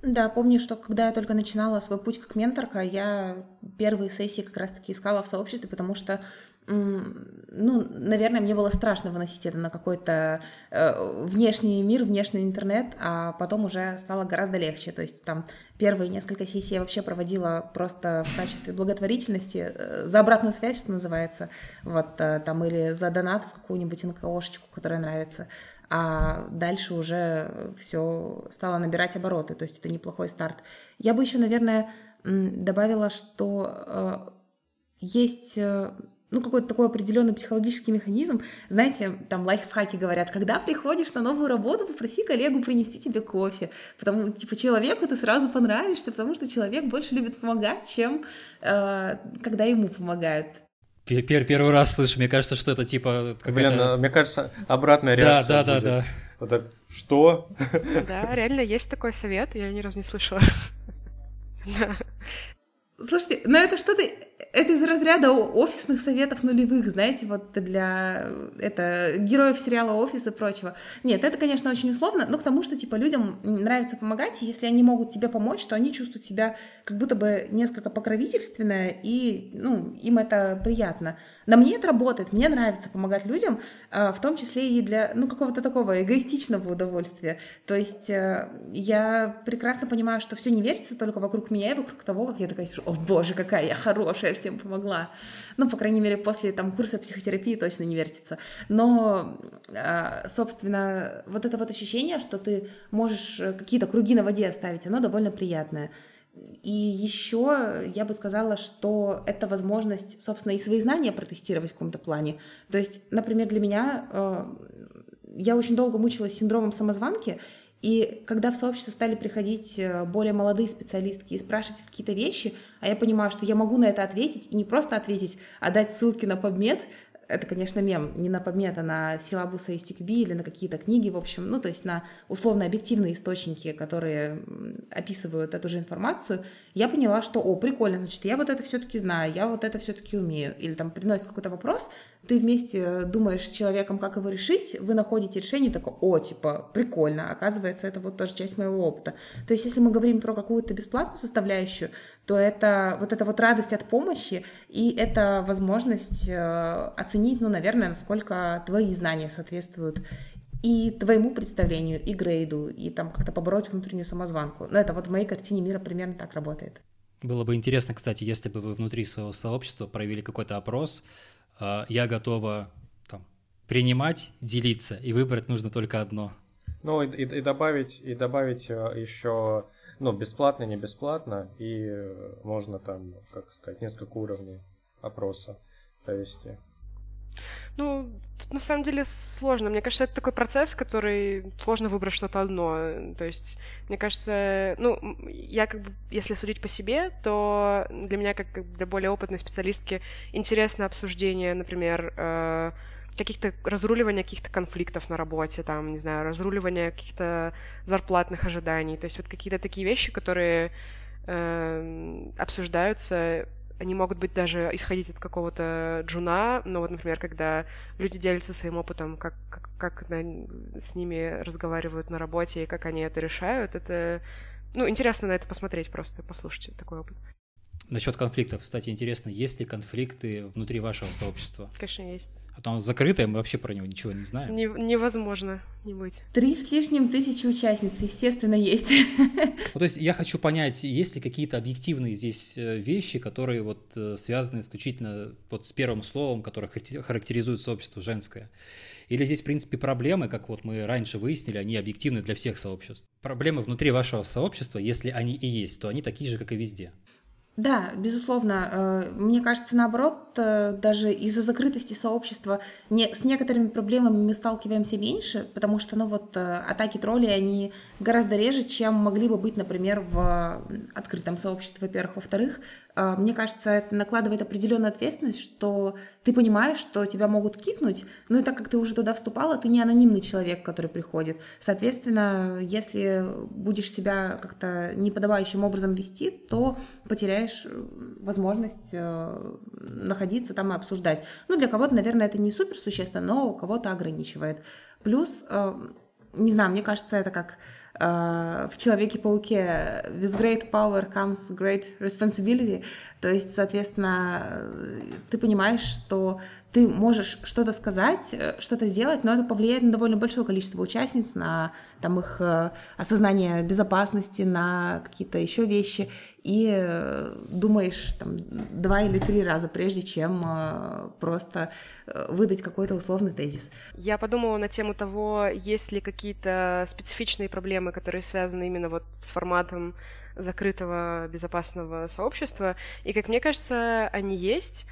Да, помню, что когда я только начинала свой путь как менторка, я первые сессии как раз-таки искала в сообществе, потому что ну, наверное, мне было страшно выносить это на какой-то э, внешний мир, внешний интернет, а потом уже стало гораздо легче. То есть там первые несколько сессий я вообще проводила просто в качестве благотворительности, э, за обратную связь, что называется, вот э, там или за донат в какую-нибудь НКОшечку, которая нравится. А дальше уже все стало набирать обороты, то есть это неплохой старт. Я бы еще, наверное, добавила, что э, есть э, ну, какой-то такой определенный психологический механизм. Знаете, там лайфхаки говорят, когда приходишь на новую работу, попроси коллегу принести тебе кофе. Потому, типа, человеку ты сразу понравишься, потому что человек больше любит помогать, чем э, когда ему помогают. Пер первый раз слышу, мне кажется, что это типа... Блин, ну, мне кажется, обратная реакция Да, да, да, да. Вот так, что? Да, реально есть такой совет, я ни разу не слышала. Слушайте, но это что-то это из разряда офисных советов нулевых, знаете, вот для это героев сериала «Офис» и прочего. Нет, это, конечно, очень условно, но к тому, что, типа, людям нравится помогать, и если они могут тебе помочь, то они чувствуют себя как будто бы несколько покровительственно, и, ну, им это приятно. На мне это работает, мне нравится помогать людям, а, в том числе и для, ну, какого-то такого эгоистичного удовольствия. То есть э, я прекрасно понимаю, что все не верится только вокруг меня и вокруг того, как я такая сижу, о боже, какая я хорошая, всем помогла. Ну, по крайней мере, после там курса психотерапии точно не вертится. Но, а, собственно, вот это вот ощущение, что ты можешь э, какие-то круги на воде оставить, оно довольно приятное. И еще я бы сказала, что это возможность, собственно, и свои знания протестировать в каком-то плане. То есть, например, для меня э, я очень долго мучилась синдромом самозванки, и когда в сообщество стали приходить э, более молодые специалистки и спрашивать какие-то вещи, а я понимаю, что я могу на это ответить, и не просто ответить, а дать ссылки на PubMed, это, конечно, мем, не на подмет, а на силабусы из TQB или на какие-то книги, в общем, ну, то есть на условно-объективные источники, которые описывают эту же информацию, я поняла, что, о, прикольно, значит, я вот это все-таки знаю, я вот это все-таки умею. Или там приносит какой-то вопрос, ты вместе думаешь с человеком, как его решить, вы находите решение, такое, о, типа, прикольно, оказывается, это вот тоже часть моего опыта. То есть, если мы говорим про какую-то бесплатную составляющую, то это вот эта вот радость от помощи и это возможность э, оценить, ну, наверное, насколько твои знания соответствуют и твоему представлению, и грейду, и там как-то побороть внутреннюю самозванку. Но это вот в моей картине мира примерно так работает. Было бы интересно, кстати, если бы вы внутри своего сообщества провели какой-то опрос, э, я готова там, принимать, делиться, и выбрать нужно только одно. Ну и, и, и добавить, и добавить э, еще ну, бесплатно, не бесплатно, и э, можно там, как сказать, несколько уровней опроса провести. Ну, тут на самом деле сложно. Мне кажется, это такой процесс, который сложно выбрать что-то одно. То есть, мне кажется, ну, я как бы, если судить по себе, то для меня, как для более опытной специалистки, интересно обсуждение, например, э, каких-то разруливания каких-то конфликтов на работе, там, не знаю, разруливания каких-то зарплатных ожиданий. То есть вот какие-то такие вещи, которые э, обсуждаются они могут быть даже исходить от какого-то джуна, но вот, например, когда люди делятся своим опытом, как, как, как на, с ними разговаривают на работе и как они это решают, это, ну, интересно на это посмотреть просто, послушать такой опыт. Насчет конфликтов, кстати, интересно, есть ли конфликты внутри вашего сообщества? Конечно, есть. А то оно закрытое, мы вообще про него ничего не знаем. Не, невозможно не быть. Три с лишним тысячи участниц, естественно, есть. Ну, то есть я хочу понять, есть ли какие-то объективные здесь э, вещи, которые вот э, связаны исключительно вот с первым словом, которое характеризует сообщество женское? Или здесь, в принципе, проблемы, как вот мы раньше выяснили, они объективны для всех сообществ? Проблемы внутри вашего сообщества, если они и есть, то они такие же, как и везде. Да, безусловно. Э, мне кажется, наоборот, э, даже из-за закрытости сообщества не, с некоторыми проблемами мы сталкиваемся меньше, потому что, ну вот, э, атаки троллей, они гораздо реже, чем могли бы быть, например, в открытом сообществе, во-первых. Во-вторых, мне кажется, это накладывает определенную ответственность, что ты понимаешь, что тебя могут кикнуть, ну и так как ты уже туда вступала, ты не анонимный человек, который приходит. Соответственно, если будешь себя как-то неподобающим образом вести, то потеряешь э, возможность э, находиться там и обсуждать. Ну, для кого-то, наверное, это не супер существенно, но кого-то ограничивает. Плюс, э, не знаю, мне кажется, это как в Человеке-пауке with great power comes great responsibility. То есть, соответственно, ты понимаешь, что ты можешь что-то сказать, э, что-то сделать, но это повлияет на довольно большое количество участниц, на там, их э, осознание безопасности, на какие-то еще вещи, и э, думаешь там, два или три раза, прежде чем просто выдать какой-то условный тезис. Я подумала на тему того, есть ли какие-то специфичные проблемы, которые связаны именно вот с форматом закрытого безопасного сообщества, и, как мне кажется, они есть.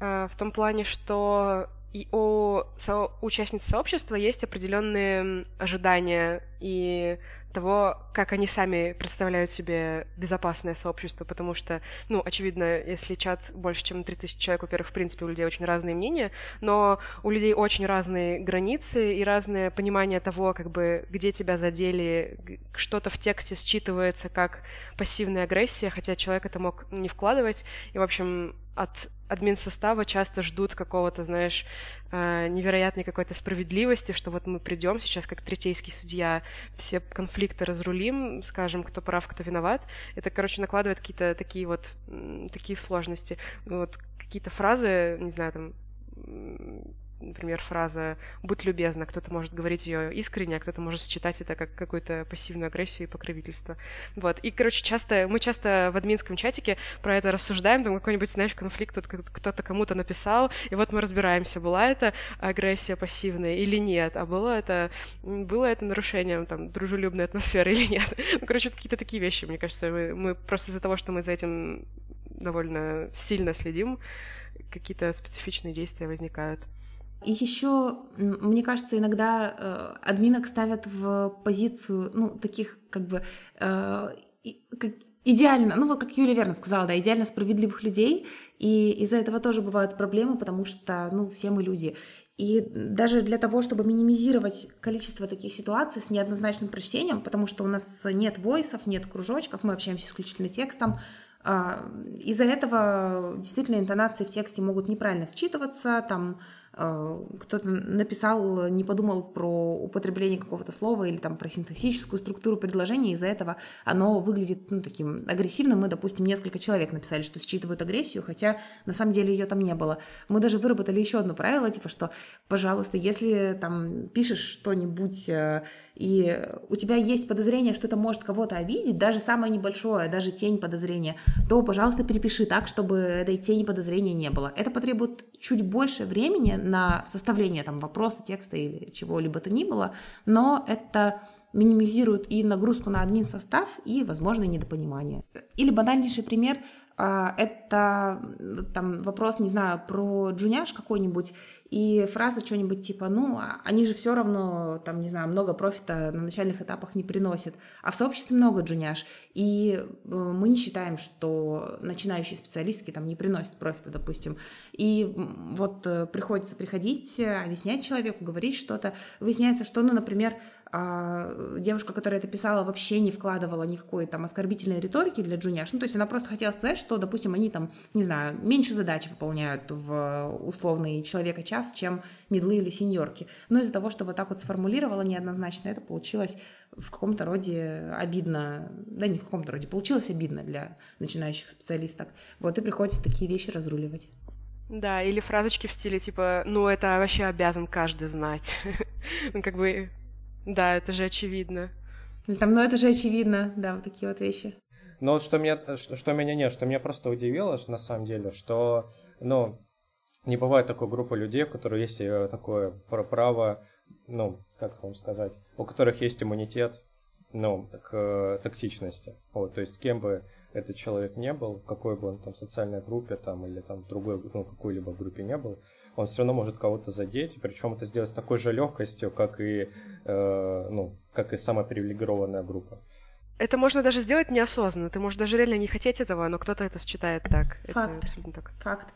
Э, в том плане, что и у со- участниц сообщества есть определенные ожидания и того, как они сами представляют себе безопасное сообщество, потому что, ну, очевидно, если чат больше, чем 3000 человек, во-первых, в принципе, у людей очень разные мнения, но у людей очень разные границы и разное понимание того, как бы, где тебя задели, что-то в тексте считывается как пассивная агрессия, хотя человек это мог не вкладывать, и, в общем, от админ состава часто ждут какого-то, знаешь, э, невероятной какой-то справедливости, что вот мы придем сейчас как третейский судья, все конфликты разрулим, скажем, кто прав, кто виноват. Это, короче, накладывает какие-то такие вот такие сложности. Вот какие-то фразы, не знаю, там например, фраза «будь любезна», кто-то может говорить ее искренне, а кто-то может считать это как какую-то пассивную агрессию и покровительство. Вот. И, короче, часто, мы часто в админском чатике про это рассуждаем, там какой-нибудь, знаешь, конфликт, тут кто-то кому-то написал, и вот мы разбираемся, была это агрессия пассивная или нет, а было это, было это нарушением там дружелюбной атмосферы или нет. Ну, короче, какие-то такие вещи, мне кажется, мы, мы просто из-за того, что мы за этим довольно сильно следим, какие-то специфичные действия возникают. И еще, мне кажется, иногда э, админок ставят в позицию, ну, таких как бы э, как идеально, ну вот как Юлия верно сказала, да, идеально справедливых людей, и из-за этого тоже бывают проблемы, потому что, ну, все мы люди. И даже для того, чтобы минимизировать количество таких ситуаций с неоднозначным прочтением, потому что у нас нет войсов, нет кружочков, мы общаемся исключительно текстом, а, из-за этого действительно интонации в тексте могут неправильно считываться, там кто-то написал, не подумал про употребление какого-то слова или там про синтаксическую структуру предложения, из-за этого оно выглядит ну, таким агрессивным. Мы, допустим, несколько человек написали, что считывают агрессию, хотя на самом деле ее там не было. Мы даже выработали еще одно правило, типа, что, пожалуйста, если там пишешь что-нибудь э, и у тебя есть подозрение, что это может кого-то обидеть, даже самое небольшое, даже тень подозрения, то, пожалуйста, перепиши так, чтобы этой тени подозрения не было. Это потребует чуть больше времени на составление там вопроса, текста или чего-либо то ни было, но это минимизирует и нагрузку на админ состав, и возможное недопонимание. Или банальнейший пример это там вопрос, не знаю, про джуняш какой-нибудь, и фраза что-нибудь типа, ну, а они же все равно, там, не знаю, много профита на начальных этапах не приносят. А в сообществе много джуняш. И э, мы не считаем, что начинающие специалистки там не приносят профита, допустим. И вот э, приходится приходить, объяснять человеку, говорить что-то. Выясняется, что, ну, например, а девушка, которая это писала, вообще не вкладывала никакой там оскорбительной риторики для джуняш. Ну, то есть она просто хотела сказать, что, допустим, они там, не знаю, меньше задач выполняют в условный человека час, чем медлы или сеньорки. Но из-за того, что вот так вот сформулировала неоднозначно, это получилось в каком-то роде обидно, да не в каком-то роде, получилось обидно для начинающих специалисток. Вот и приходится такие вещи разруливать. Да, или фразочки в стиле типа, ну это вообще обязан каждый знать. Как бы да, это же очевидно. Там, ну это же очевидно, да, вот такие вот вещи. Но вот что меня, что, что меня нет, что меня просто удивило, что на самом деле, что, ну, не бывает такой группы людей, у которых есть э, такое право, ну, как вам сказать, у которых есть иммунитет, ну, к э, токсичности. Вот, то есть кем бы этот человек не был, в какой бы он там социальной группе там или там другой, ну, какой-либо группе не был, он все равно может кого-то задеть, причем это сделать с такой же легкостью, как и, э, ну, как и самая привилегированная группа. Это можно даже сделать неосознанно. Ты можешь даже реально не хотеть этого, но кто-то это считает так. Факт. Это абсолютно так. Факт.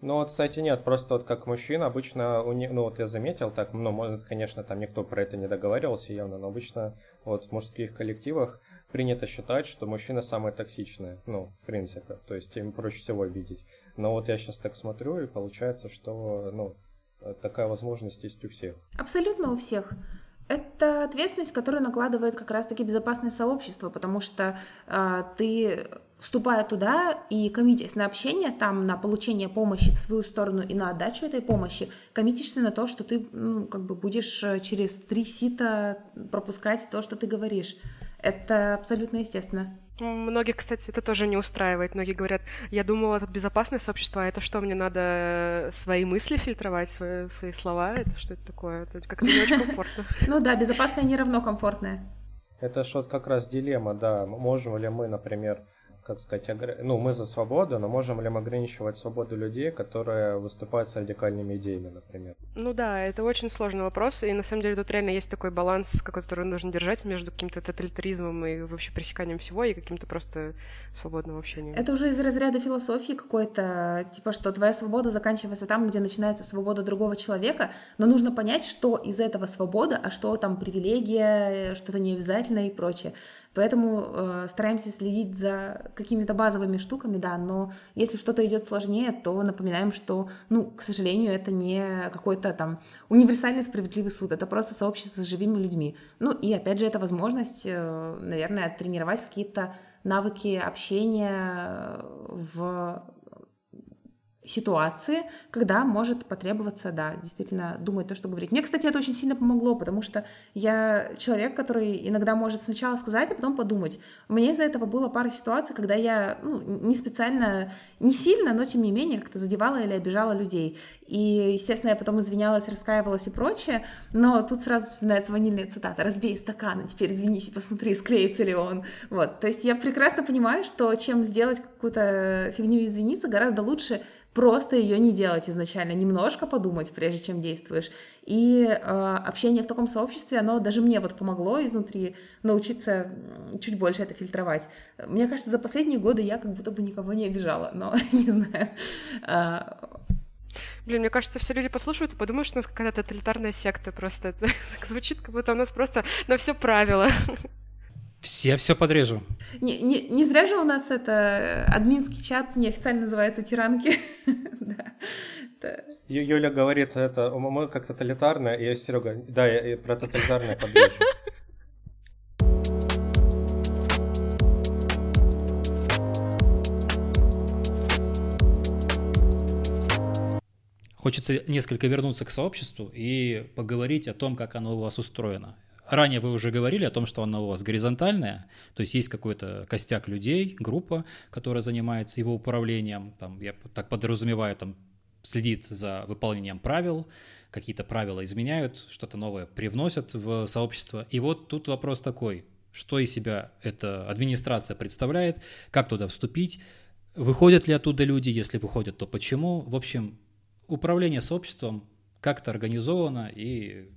Ну вот, кстати, нет, просто вот как мужчина обычно, у них, ну вот я заметил так, ну, может, конечно, там никто про это не договаривался явно, но обычно вот в мужских коллективах принято считать, что мужчина самый токсичный, ну, в принципе, то есть им проще всего обидеть. Но вот я сейчас так смотрю, и получается, что, ну, такая возможность есть у всех. Абсолютно у всех. Это ответственность, которую накладывает как раз-таки безопасное сообщество, потому что э, ты, вступая туда и коммитясь на общение, там, на получение помощи в свою сторону и на отдачу этой помощи, коммитишься на то, что ты ну, как бы будешь э, через три сита пропускать то, что ты говоришь. Это абсолютно естественно. Многих, кстати, это тоже не устраивает. Многие говорят, я думала, тут безопасное сообщество, а это что, мне надо свои мысли фильтровать, свои, свои слова? Это что это такое? Это как-то не очень комфортно. Ну да, безопасное не равно комфортное. Это что как раз дилемма, да. Можем ли мы, например, как сказать, огр... ну, мы за свободу, но можем ли мы ограничивать свободу людей, которые выступают с радикальными идеями, например? Ну да, это очень сложный вопрос, и на самом деле тут реально есть такой баланс, который нужно держать между каким-то тоталитаризмом и вообще пресеканием всего и каким-то просто свободным общением. Это уже из разряда философии какой-то, типа, что твоя свобода заканчивается там, где начинается свобода другого человека, но нужно понять, что из этого свобода, а что там привилегия, что-то необязательное и прочее. Поэтому э, стараемся следить за какими-то базовыми штуками, да, но если что-то идет сложнее, то напоминаем, что, ну, к сожалению, это не какой-то там универсальный справедливый суд, это просто сообщество с живыми людьми. Ну и опять же, это возможность, э, наверное, тренировать какие-то навыки общения в ситуации, когда может потребоваться, да, действительно думать то, что говорить. Мне, кстати, это очень сильно помогло, потому что я человек, который иногда может сначала сказать, а потом подумать. Меня из-за этого было пара ситуаций, когда я ну, не специально, не сильно, но тем не менее как-то задевала или обижала людей. И, естественно, я потом извинялась, раскаивалась и прочее, но тут сразу вспоминается ванильная цитата «разбей стакан, теперь извинись и посмотри, склеится ли он». Вот, то есть я прекрасно понимаю, что чем сделать какую-то фигню извиниться, гораздо лучше просто ее не делать изначально, немножко подумать, прежде чем действуешь. И э, общение в таком сообществе, оно даже мне вот помогло изнутри научиться чуть больше это фильтровать. Мне кажется, за последние годы я как будто бы никого не обижала, но не знаю. А, Блин, мне кажется, все люди послушают и подумают, что у нас какая-то тоталитарная секта просто. Это звучит, как будто у нас просто на все правила. Все все подрежу. Не, не, не зря же у нас это э, админский чат неофициально называется «Тиранки». Юля говорит, это мы как тоталитарное, и Серега, да, я про тоталитарное подрежу. Хочется несколько вернуться к сообществу и поговорить о том, как оно у вас устроено. Ранее вы уже говорили о том, что она у вас горизонтальная, то есть есть какой-то костяк людей, группа, которая занимается его управлением, там, я так подразумеваю, там, следит за выполнением правил, какие-то правила изменяют, что-то новое привносят в сообщество. И вот тут вопрос такой, что из себя эта администрация представляет, как туда вступить, выходят ли оттуда люди, если выходят, то почему. В общем, управление сообществом как-то организовано и,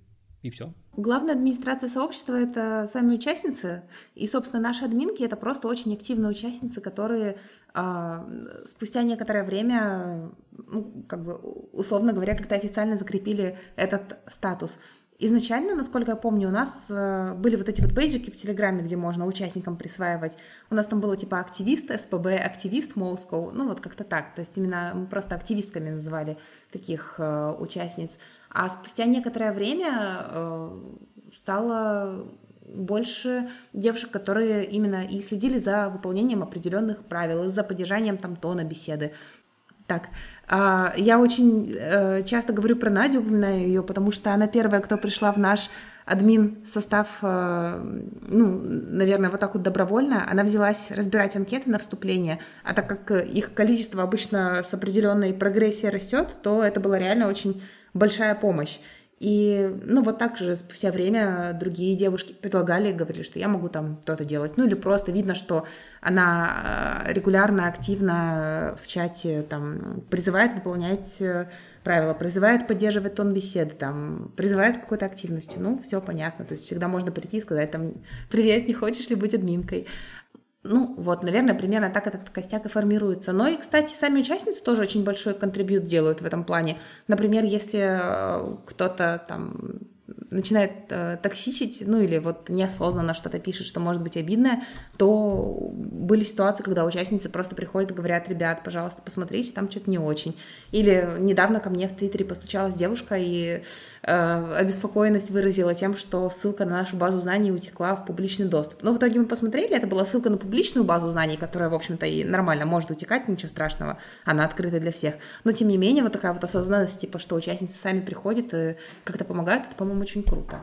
и все. Главная администрация сообщества — это сами участницы, и, собственно, наши админки — это просто очень активные участницы, которые а, спустя некоторое время, ну, как бы, условно говоря, как-то официально закрепили этот статус. Изначально, насколько я помню, у нас э, были вот эти вот бейджики в Телеграме, где можно участникам присваивать. У нас там было типа активист, СПБ, активист Москва, ну вот как-то так. То есть именно мы просто активистками называли таких э, участниц. А спустя некоторое время э, стало больше девушек, которые именно и следили за выполнением определенных правил, за поддержанием там тона беседы. Так, а, я очень э, часто говорю про Надю, упоминаю ее, потому что она первая, кто пришла в наш админ состав, э, ну, наверное, вот так вот добровольно. Она взялась разбирать анкеты на вступление, а так как их количество обычно с определенной прогрессией растет, то это была реально очень большая помощь. И, ну, вот так же спустя время другие девушки предлагали, говорили, что я могу там то-то делать. Ну, или просто видно, что она э, регулярно, активно в чате там призывает выполнять э, правила, призывает поддерживать тон беседы, там, призывает какой-то активности. Ну, все понятно. То есть всегда можно прийти и сказать там, привет, не хочешь ли быть админкой? Ну, вот, наверное, примерно так этот костяк и формируется. Но и, кстати, сами участницы тоже очень большой контрибьют делают в этом плане. Например, если э, кто-то там начинает э, токсичить, ну или вот неосознанно что-то пишет, что может быть обидное, то были ситуации, когда участницы просто приходят и говорят, ребят, пожалуйста, посмотрите, там что-то не очень. Или недавно ко мне в Твиттере постучалась девушка и э, обеспокоенность выразила тем, что ссылка на нашу базу знаний утекла в публичный доступ. Но в итоге мы посмотрели, это была ссылка на публичную базу знаний, которая, в общем-то, и нормально может утекать, ничего страшного, она открыта для всех. Но, тем не менее, вот такая вот осознанность, типа, что участницы сами приходят и как-то помогают, это, по-моему, очень круто.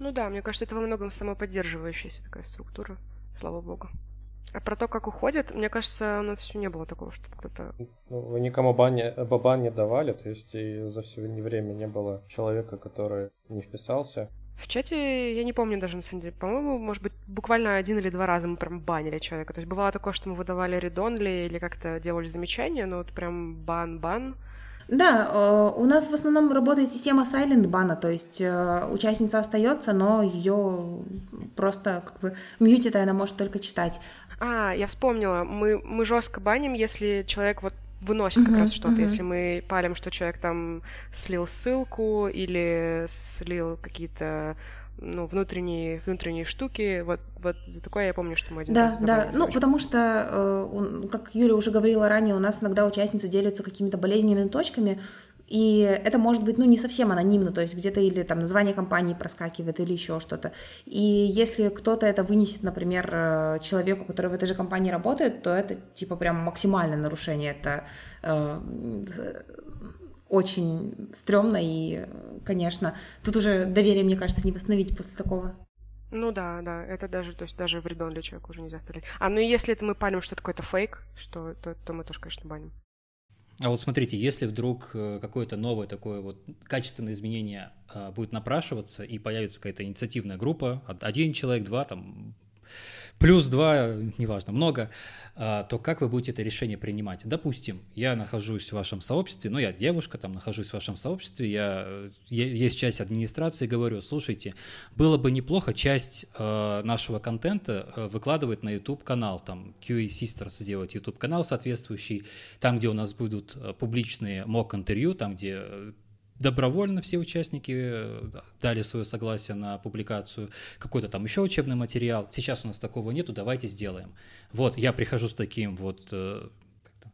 Ну да, мне кажется, это во многом самоподдерживающаяся такая структура, слава богу. А про то, как уходят, мне кажется, у нас еще не было такого, чтобы кто-то... Ну, вы никому бане, бабан не давали, то есть и за все время не было человека, который не вписался. В чате я не помню даже, на самом деле. По-моему, может быть, буквально один или два раза мы прям банили человека. То есть бывало такое, что мы выдавали редонли или как-то делали замечания, но вот прям бан-бан да, э, у нас в основном работает система silent бана, то есть э, участница остается, но ее просто как бы мьютит, и она может только читать. А, я вспомнила, мы, мы жестко баним, если человек вот выносит как uh-huh, раз что-то. Uh-huh. Если мы палим, что человек там слил ссылку или слил какие-то ну, внутренние, внутренние штуки. Вот, вот за такое я помню, что мы один да, раз Да, ну, потому что, э, как Юля уже говорила ранее, у нас иногда участницы делятся какими-то болезненными точками, и это может быть, ну, не совсем анонимно, то есть где-то или там название компании проскакивает, или еще что-то. И если кто-то это вынесет, например, э, человеку, который в этой же компании работает, то это, типа, прям максимальное нарушение. Это э, очень стрёмно, и, конечно, тут уже доверие, мне кажется, не восстановить после такого. Ну да, да, это даже, то есть даже вредон для человека уже нельзя оставлять. А ну и если это мы палим, что это какой-то фейк, что, то, то мы тоже, конечно, баним. А вот смотрите, если вдруг э, какое-то новое такое вот качественное изменение а, будет напрашиваться и появится какая-то инициативная группа, один человек, два, там плюс два, неважно, много, а, то как вы будете это решение принимать? Допустим, я нахожусь в вашем сообществе, ну, я девушка, там, нахожусь в вашем сообществе, я, есть часть администрации, говорю, слушайте, было бы неплохо часть э, нашего контента э, выкладывать на YouTube-канал, там, QA Sisters сделать YouTube-канал соответствующий, там, где у нас будут публичные мок-интервью, там, где добровольно все участники э, дали свое согласие на публикацию, какой-то там еще учебный материал. Сейчас у нас такого нету, давайте сделаем. Вот, я прихожу с таким вот э,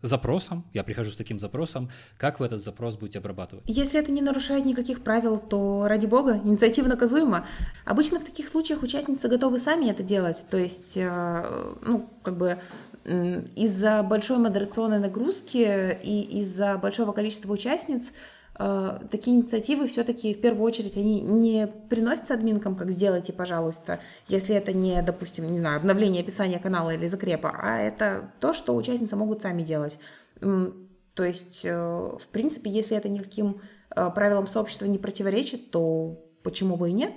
запросом, я прихожу с таким запросом, как вы этот запрос будете обрабатывать? Если это не нарушает никаких правил, то ради бога, инициатива наказуема. Обычно в таких случаях участницы готовы сами это делать, то есть, э, ну, как бы из-за большой модерационной нагрузки и из-за большого количества участниц такие инициативы все-таки в первую очередь они не приносятся админкам, как сделайте, пожалуйста, если это не, допустим, не знаю, обновление описания канала или закрепа, а это то, что участницы могут сами делать. То есть, э, в принципе, если это никаким э, правилам сообщества не противоречит, то почему бы и нет?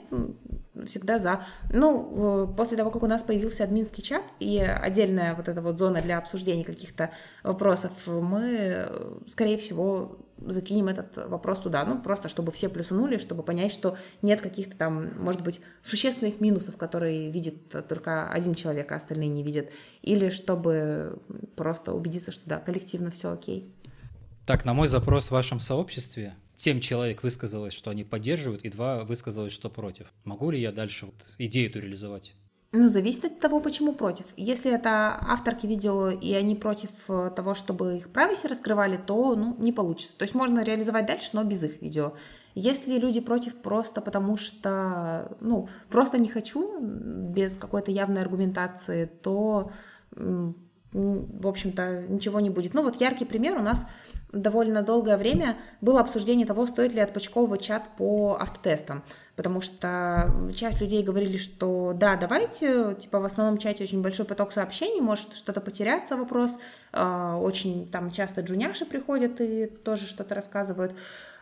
всегда за. Ну, после того, как у нас появился админский чат и отдельная вот эта вот зона для обсуждения каких-то вопросов, мы, скорее всего, закинем этот вопрос туда, ну, просто чтобы все плюсанули, чтобы понять, что нет каких-то там, может быть, существенных минусов, которые видит только один человек, а остальные не видят, или чтобы просто убедиться, что да, коллективно все окей. Так, на мой запрос в вашем сообществе семь человек высказалось, что они поддерживают, и два высказалось, что против. Могу ли я дальше вот идею эту реализовать? Ну, зависит от того, почему против. Если это авторки видео, и они против э, того, чтобы их прависи раскрывали, то, ну, не получится. То есть можно реализовать дальше, но без их видео. Если люди против просто потому что, ну, просто не хочу, без какой-то явной аргументации, то в общем-то, ничего не будет. Ну вот яркий пример, у нас довольно долгое время было обсуждение того, стоит ли отпочковывать чат по автотестам, потому что часть людей говорили, что да, давайте, типа в основном чате очень большой поток сообщений, может что-то потеряться вопрос, а, очень там часто джуняши приходят и тоже что-то рассказывают,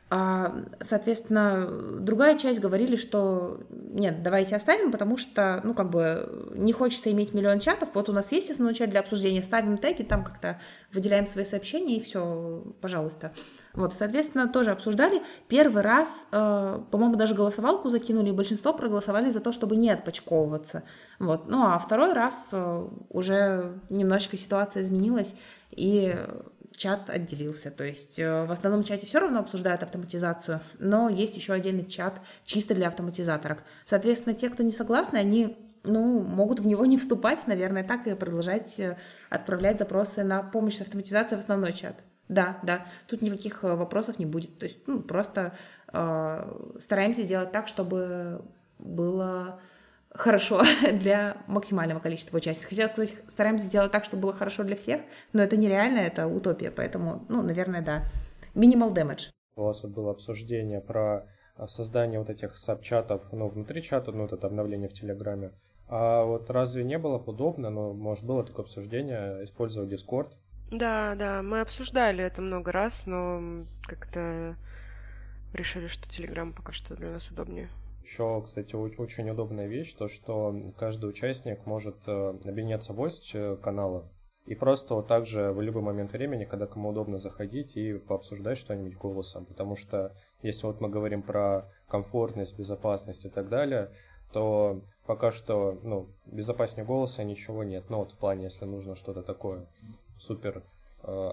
соответственно, другая часть говорили, что нет, давайте оставим, потому что, ну, как бы не хочется иметь миллион чатов. Вот у нас есть основной чат для обсуждения, ставим теги, там как-то выделяем свои сообщения и все, пожалуйста. Вот, соответственно, тоже обсуждали. Первый раз, э, по-моему, даже голосовалку закинули, и большинство проголосовали за то, чтобы не отпочковываться. Вот. Ну, а второй раз э, уже немножечко ситуация изменилась, и чат отделился. То есть э, в основном чате все равно обсуждают автоматизацию, но есть еще отдельный чат чисто для автоматизаторов. Соответственно, те, кто не согласны, они ну, могут в него не вступать, наверное, так и продолжать э, отправлять запросы на помощь с автоматизацией в основной чат. Да, да, тут никаких э, вопросов не будет. То есть ну, просто э, стараемся сделать так, чтобы было хорошо для максимального количества участников. Хотела сказать, стараемся сделать так, чтобы было хорошо для всех, но это нереально, это утопия, поэтому, ну, наверное, да. Minimal damage. У вас вот было обсуждение про а, создание вот этих сабчатов, ну, внутри чата, ну, вот это обновление в Телеграме. А вот разве не было удобно, ну, может, было такое обсуждение, использовать Discord? Да, да, мы обсуждали это много раз, но как-то решили, что Telegram пока что для нас удобнее. Еще, кстати, очень удобная вещь, то что каждый участник может э, объединяться в ось канала и просто вот так же в любой момент времени, когда кому удобно заходить и пообсуждать что-нибудь голосом. Потому что если вот мы говорим про комфортность, безопасность и так далее, то пока что, ну, безопаснее голоса ничего нет. Ну, вот в плане, если нужно что-то такое супер, э,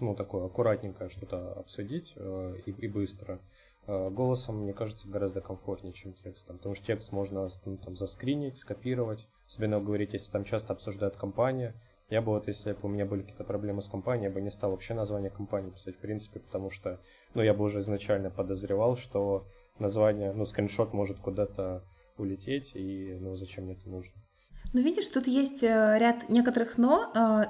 ну, такое аккуратненькое что-то обсудить э, и, быстро, голосом, мне кажется, гораздо комфортнее, чем текстом, потому что текст можно ну, там заскринить, скопировать, особенно говорить, если там часто обсуждают компания. Я бы вот, если бы у меня были какие-то проблемы с компанией, я бы не стал вообще название компании писать, в принципе, потому что, ну, я бы уже изначально подозревал, что название, ну, скриншот может куда-то улететь, и, ну, зачем мне это нужно. Ну, видишь, тут есть э, ряд некоторых «но». Э,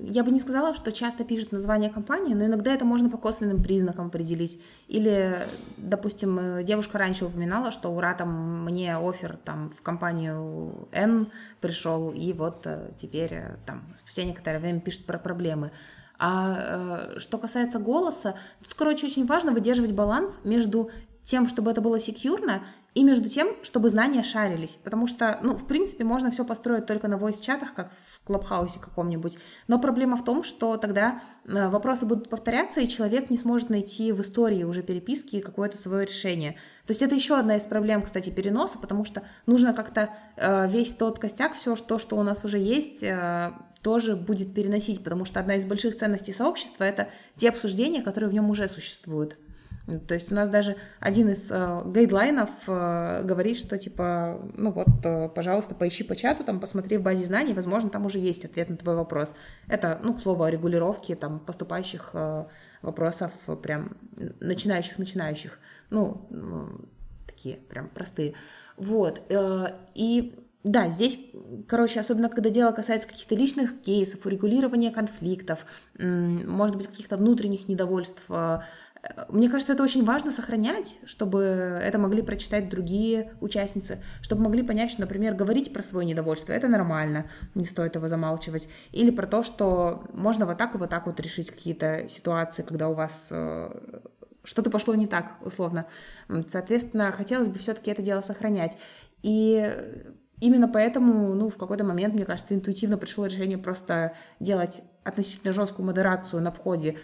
я бы не сказала, что часто пишут название компании, но иногда это можно по косвенным признакам определить. Или, допустим, э, девушка раньше упоминала, что ура, там мне офер там, в компанию N пришел, и вот теперь там спустя некоторое время пишет про проблемы. А что касается голоса, тут, короче, очень важно выдерживать баланс между тем, чтобы это было секьюрно, и между тем, чтобы знания шарились, потому что, ну, в принципе, можно все построить только на voice-чатах, как в Клабхаусе каком-нибудь, но проблема в том, что тогда э, вопросы будут повторяться, и человек не сможет найти в истории уже переписки какое-то свое решение. То есть это еще одна из проблем, кстати, переноса, потому что нужно как-то э, весь тот костяк, все то, что у нас уже есть, э, тоже будет переносить, потому что одна из больших ценностей сообщества — это те обсуждения, которые в нем уже существуют. То есть у нас даже один из э, гайдлайнов э, говорит, что типа, ну вот, э, пожалуйста, поищи по чату, там, посмотри в базе знаний, возможно, там уже есть ответ на твой вопрос. Это, ну, к слову, о регулировке там поступающих э, вопросов, прям начинающих-начинающих, ну, такие прям простые. Вот, э, и да, здесь, короче, особенно когда дело касается каких-то личных кейсов, урегулирования конфликтов, может быть, каких-то внутренних недовольств, э, мне кажется, это очень важно сохранять, чтобы это могли прочитать другие участницы, чтобы могли понять, что, например, говорить про свое недовольство — это нормально, не стоит его замалчивать. Или про то, что можно вот так и вот так вот решить какие-то ситуации, когда у вас э, что-то пошло не так, условно. Соответственно, хотелось бы все-таки это дело сохранять. И именно поэтому, ну, в какой-то момент, мне кажется, интуитивно пришло решение просто делать относительно жесткую модерацию на входе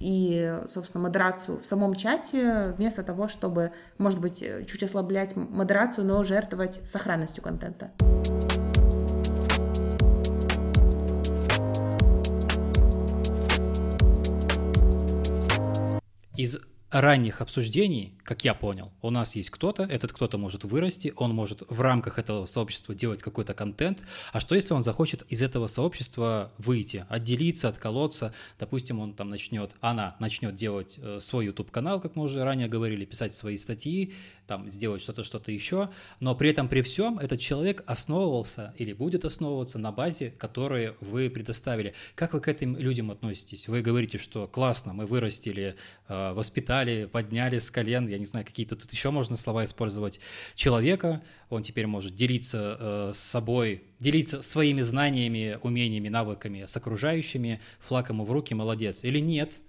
и, собственно, модерацию в самом чате, вместо того, чтобы, может быть, чуть ослаблять модерацию, но жертвовать сохранностью контента. Из ранних обсуждений, как я понял, у нас есть кто-то, этот кто-то может вырасти, он может в рамках этого сообщества делать какой-то контент, а что если он захочет из этого сообщества выйти, отделиться, отколоться, допустим, он там начнет, она начнет делать э, свой YouTube-канал, как мы уже ранее говорили, писать свои статьи, там сделать что-то, что-то еще, но при этом при всем этот человек основывался или будет основываться на базе, которую вы предоставили. Как вы к этим людям относитесь? Вы говорите, что классно, мы вырастили, э, воспитали встали, подняли с колен, я не знаю, какие-то тут еще можно слова использовать, человека, он теперь может делиться э, с собой, делиться своими знаниями, умениями, навыками с окружающими, флаг ему в руки, молодец. Или нет,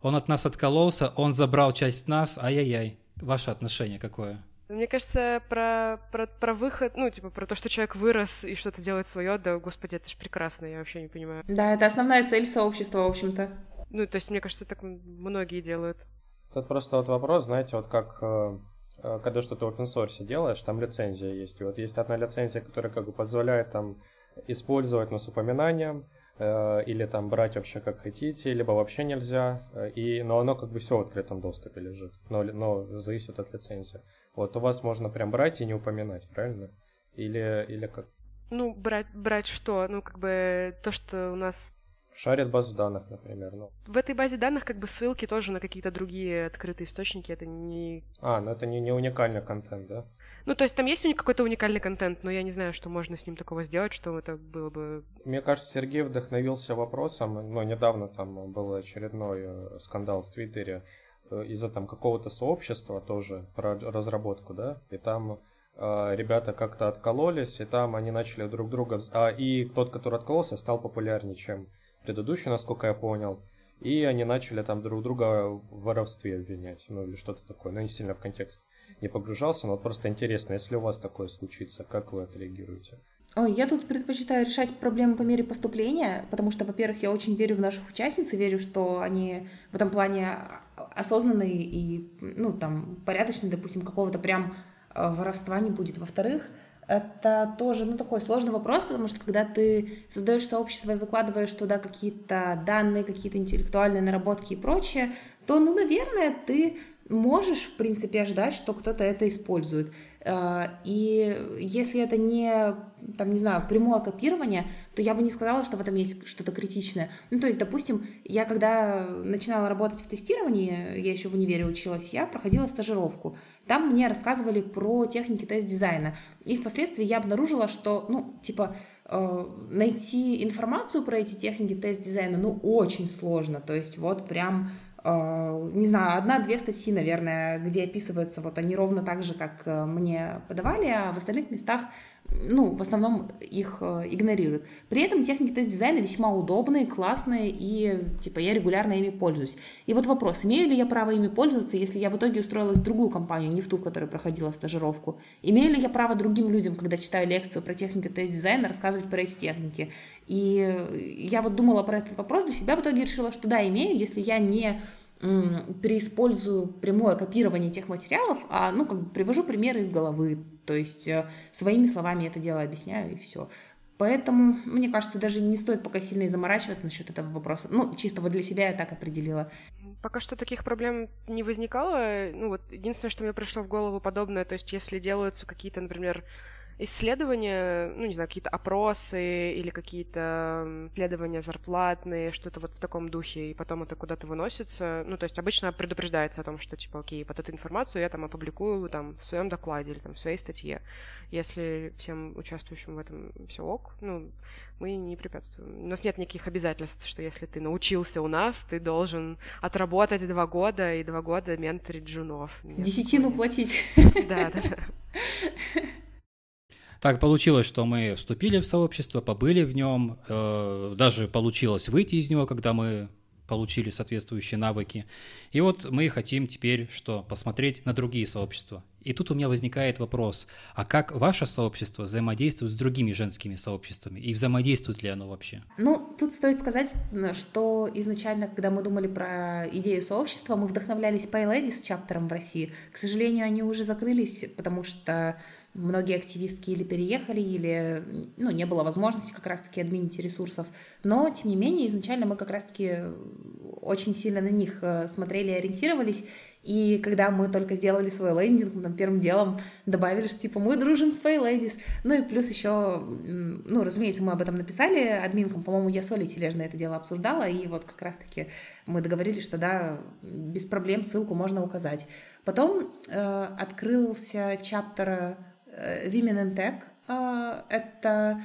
он от нас откололся, он забрал часть нас, ай-яй-яй. Ваше отношение какое? Мне кажется, про, про, про выход, ну, типа, про то, что человек вырос и что-то делает свое, да, господи, это же прекрасно, я вообще не понимаю. Да, это основная цель сообщества, в общем-то. Ну, то есть, мне кажется, так многие делают. Тут просто вот вопрос, знаете, вот как э, э, когда что-то в open source делаешь, там лицензия есть. И вот есть одна лицензия, которая как бы позволяет там использовать, но с упоминанием, э, или там брать вообще как хотите, либо вообще нельзя, и, но оно как бы все в открытом доступе лежит, но, но зависит от лицензии. Вот у вас можно прям брать и не упоминать, правильно? Или, или как? Ну, брать, брать что? Ну, как бы то, что у нас шарит базу данных, например. Ну. В этой базе данных как бы ссылки тоже на какие-то другие открытые источники, это не... А, ну это не, не уникальный контент, да? Ну, то есть там есть у них какой-то уникальный контент, но я не знаю, что можно с ним такого сделать, что это было бы... Мне кажется, Сергей вдохновился вопросом, но недавно там был очередной э, скандал в Твиттере э, из-за там какого-то сообщества тоже про разработку, да, и там э, ребята как-то откололись, и там они начали друг друга... А, и тот, который откололся, стал популярнее, чем предыдущий, насколько я понял. И они начали там друг друга в воровстве обвинять, ну или что-то такое. Но не сильно в контекст не погружался, но вот просто интересно, если у вас такое случится, как вы отреагируете? Ой, я тут предпочитаю решать проблемы по мере поступления, потому что, во-первых, я очень верю в наших участниц и верю, что они в этом плане осознанные и, ну, там, порядочные, допустим, какого-то прям э, воровства не будет. Во-вторых, это тоже, ну, такой сложный вопрос, потому что когда ты создаешь сообщество и выкладываешь туда какие-то данные, какие-то интеллектуальные наработки и прочее, то, ну, наверное, ты можешь, в принципе, ожидать, что кто-то это использует. Э, и если это не, там, не знаю, прямое копирование, то я бы не сказала, что в этом есть что-то критичное. Ну, то есть, допустим, я когда начинала работать в тестировании, я еще в универе училась, я проходила стажировку. Там мне рассказывали про техники тест-дизайна. И впоследствии я обнаружила, что, ну, типа, э, найти информацию про эти техники тест-дизайна, ну, очень сложно. То есть вот прям не знаю, одна-две статьи, наверное, где описываются вот они ровно так же, как э, мне подавали, а в остальных местах ну, в основном их э, игнорируют. При этом техники тест-дизайна весьма удобные, классные, и, типа, я регулярно ими пользуюсь. И вот вопрос, имею ли я право ими пользоваться, если я в итоге устроилась в другую компанию, не в ту, в которой проходила стажировку? Имею ли я право другим людям, когда читаю лекцию про техники тест-дизайна, рассказывать про эти техники? И я вот думала про этот вопрос для себя, в итоге решила, что да, имею, если я не переиспользую прямое копирование тех материалов, а ну как бы привожу примеры из головы, то есть э, своими словами это дело объясняю и все. Поэтому, мне кажется, даже не стоит пока сильно заморачиваться насчет этого вопроса. Ну, чисто вот для себя я так определила. Пока что таких проблем не возникало. Ну, вот единственное, что мне пришло в голову подобное, то есть если делаются какие-то, например, исследования, ну, не знаю, какие-то опросы или какие-то исследования зарплатные, что-то вот в таком духе, и потом это куда-то выносится. Ну, то есть обычно предупреждается о том, что, типа, окей, вот эту информацию я там опубликую там в своем докладе или там в своей статье. Если всем участвующим в этом все ок, ну, мы не препятствуем. У нас нет никаких обязательств, что если ты научился у нас, ты должен отработать два года и два года менторить джунов. Десятину платить. Да, да, да. Так получилось, что мы вступили в сообщество, побыли в нем, э, даже получилось выйти из него, когда мы получили соответствующие навыки. И вот мы хотим теперь что? Посмотреть на другие сообщества. И тут у меня возникает вопрос, а как ваше сообщество взаимодействует с другими женскими сообществами? И взаимодействует ли оно вообще? Ну, тут стоит сказать, что изначально, когда мы думали про идею сообщества, мы вдохновлялись PyLadies чаптером в России. К сожалению, они уже закрылись, потому что многие активистки или переехали, или ну, не было возможности как раз-таки админить ресурсов. Но, тем не менее, изначально мы как раз-таки очень сильно на них э, смотрели и ориентировались. И когда мы только сделали свой лендинг, мы там первым делом добавили, что типа мы дружим с Ladies. Ну и плюс еще, ну, разумеется, мы об этом написали админкам, по-моему, я с Олей Тележно это дело обсуждала, и вот как раз-таки мы договорились, что да, без проблем ссылку можно указать. Потом э, открылся чаптер Э, Women in Tech. Э, это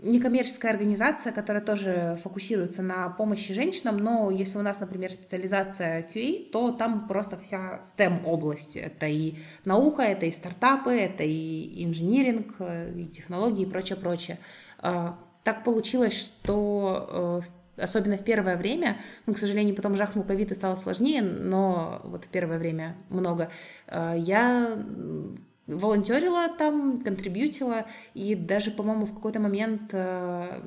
некоммерческая организация, которая тоже фокусируется на помощи женщинам, но если у нас, например, специализация QA, то там просто вся STEM-область. Это и наука, это и стартапы, это и инжиниринг, и технологии и прочее, прочее. Э, так получилось, что особенно в первое время, ну, к сожалению, потом жахнул ковид и стало сложнее, но вот в первое время много, я волонтерила там, контрибьютила, и даже, по-моему, в какой-то момент э,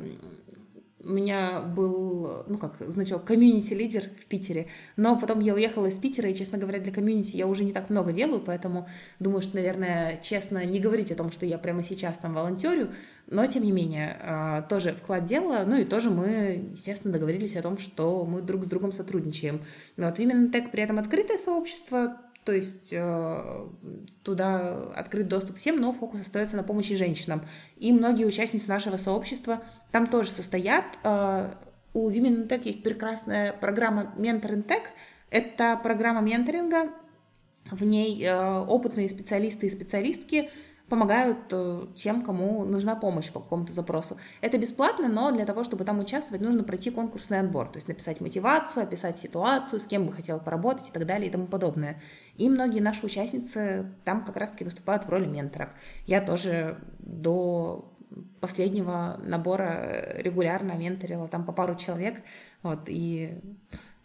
у меня был, ну как, значок, комьюнити-лидер в Питере, но потом я уехала из Питера, и, честно говоря, для комьюнити я уже не так много делаю, поэтому думаю, что, наверное, честно не говорить о том, что я прямо сейчас там волонтерю, но, тем не менее, э, тоже вклад делала, ну и тоже мы, естественно, договорились о том, что мы друг с другом сотрудничаем. Вот именно так. При этом открытое сообщество, то есть э, туда открыт доступ всем, но фокус остается на помощи женщинам. И многие участницы нашего сообщества там тоже состоят. Э, у Women in Tech есть прекрасная программа Mentor in Tech. Это программа менторинга. В ней э, опытные специалисты и специалистки помогают э, тем, кому нужна помощь по какому-то запросу. Это бесплатно, но для того, чтобы там участвовать, нужно пройти конкурсный отбор, то есть написать мотивацию, описать ситуацию, с кем бы хотел поработать и так далее и тому подобное. И многие наши участницы там как раз-таки выступают в роли менторок. Я тоже до последнего набора регулярно менторила там по пару человек, вот, и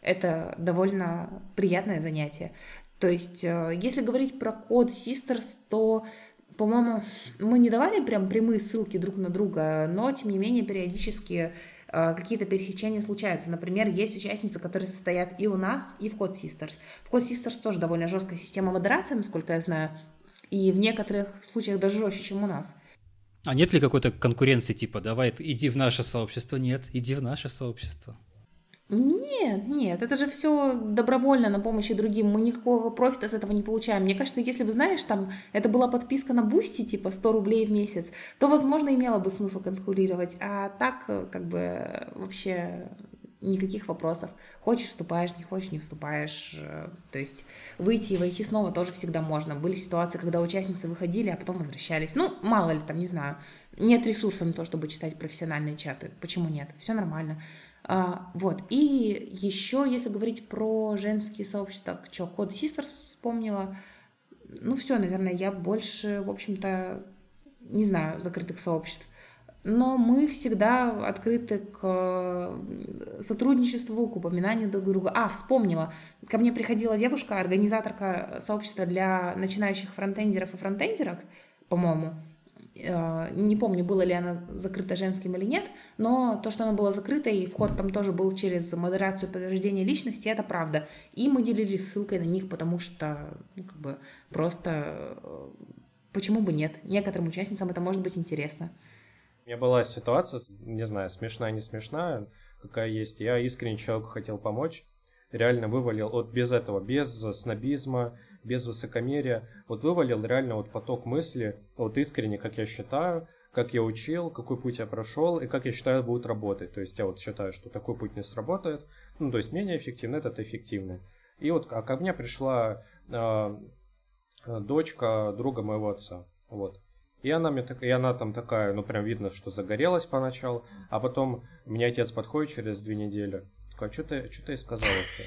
это довольно приятное занятие. То есть, э, если говорить про код Sisters, то по-моему, мы не давали прям прямые ссылки друг на друга, но, тем не менее, периодически э, какие-то пересечения случаются. Например, есть участницы, которые состоят и у нас, и в Code Sisters. В Code Sisters тоже довольно жесткая система модерации, насколько я знаю, и в некоторых случаях даже жестче, чем у нас. А нет ли какой-то конкуренции, типа, давай, иди в наше сообщество? Нет, иди в наше сообщество. Нет, нет, это же все добровольно на помощи другим. Мы никакого профита с этого не получаем. Мне кажется, если бы, знаешь, там это была подписка на Boosty, типа 100 рублей в месяц, то, возможно, имело бы смысл конкурировать. А так, как бы, вообще никаких вопросов. Хочешь, вступаешь, не хочешь, не вступаешь. То есть выйти и войти снова тоже всегда можно. Были ситуации, когда участницы выходили, а потом возвращались. Ну, мало ли там, не знаю. Нет ресурса на то, чтобы читать профессиональные чаты. Почему нет? Все нормально. А, вот. И еще, если говорить про женские сообщества, что, Код Sisters вспомнила. Ну, все, наверное, я больше, в общем-то, не знаю закрытых сообществ. Но мы всегда открыты к сотрудничеству, к упоминанию друг друга. А, вспомнила. Ко мне приходила девушка, организаторка сообщества для начинающих фронтендеров и фронтендерок, по-моему. Э, не помню, было ли она закрыта женским или нет, но то, что она была закрыта, и вход там тоже был через модерацию подтверждения личности, это правда. И мы делились ссылкой на них, потому что, ну, как бы, просто э, почему бы нет? Некоторым участницам это может быть интересно. У меня была ситуация, не знаю, смешная, не смешная, какая есть. Я искренне человеку хотел помочь, реально вывалил, вот без этого, без снобизма, без высокомерия, вот вывалил реально вот поток мысли, вот искренне, как я считаю, как я учил, какой путь я прошел и как я считаю будет работать. То есть я вот считаю, что такой путь не сработает, ну то есть менее эффективный, этот эффективный. И вот а ко мне пришла э, дочка друга моего отца, вот. И она, мне так, и она там такая, ну прям видно, что загорелась поначалу, а потом мне отец подходит через две недели, такой, а что ты, что ты сказал вообще?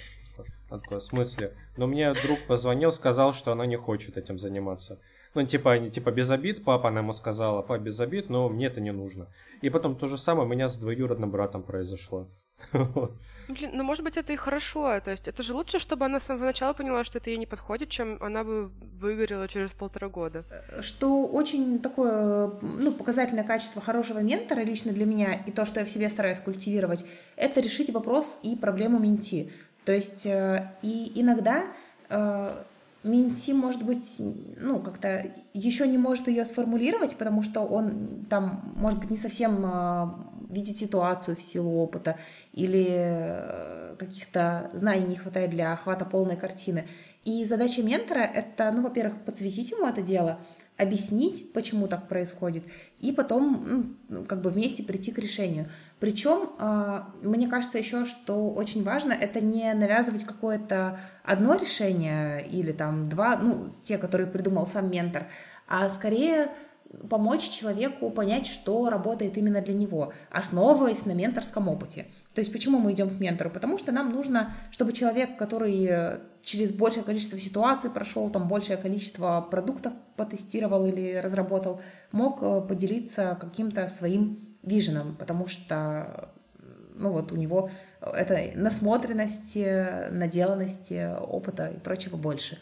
Она такая, в смысле? Но мне друг позвонил, сказал, что она не хочет этим заниматься. Ну, типа, типа без обид, папа она ему сказала, папа без обид, но мне это не нужно. И потом то же самое у меня с двоюродным братом произошло. Блин, ну, может быть, это и хорошо. То есть это же лучше, чтобы она с самого начала поняла, что это ей не подходит, чем она бы выгорела через полтора года. Э, что очень такое, ну, показательное качество хорошего ментора лично для меня, и то, что я в себе стараюсь культивировать, это решить вопрос и проблему менти. То есть э, и иногда э, менти, может быть, ну, как-то еще не может ее сформулировать, потому что он там, может быть, не совсем видеть ситуацию в силу опыта или э, каких-то знаний не хватает для охвата полной картины. И задача ментора — это, ну, во-первых, подсветить ему это дело, объяснить, почему так происходит, и потом ну, как бы вместе прийти к решению. Причем а, мне кажется еще, что очень важно, это не навязывать какое-то одно решение или там два, ну, те, которые придумал сам ментор, а скорее помочь человеку понять, что работает именно для него, основываясь на менторском опыте. То есть почему мы идем к ментору? Потому что нам нужно, чтобы человек, который через большее количество ситуаций прошел, там большее количество продуктов потестировал или разработал, мог э, поделиться каким-то своим виженом, потому что ну вот у него это насмотренности, наделанности, опыта и прочего больше.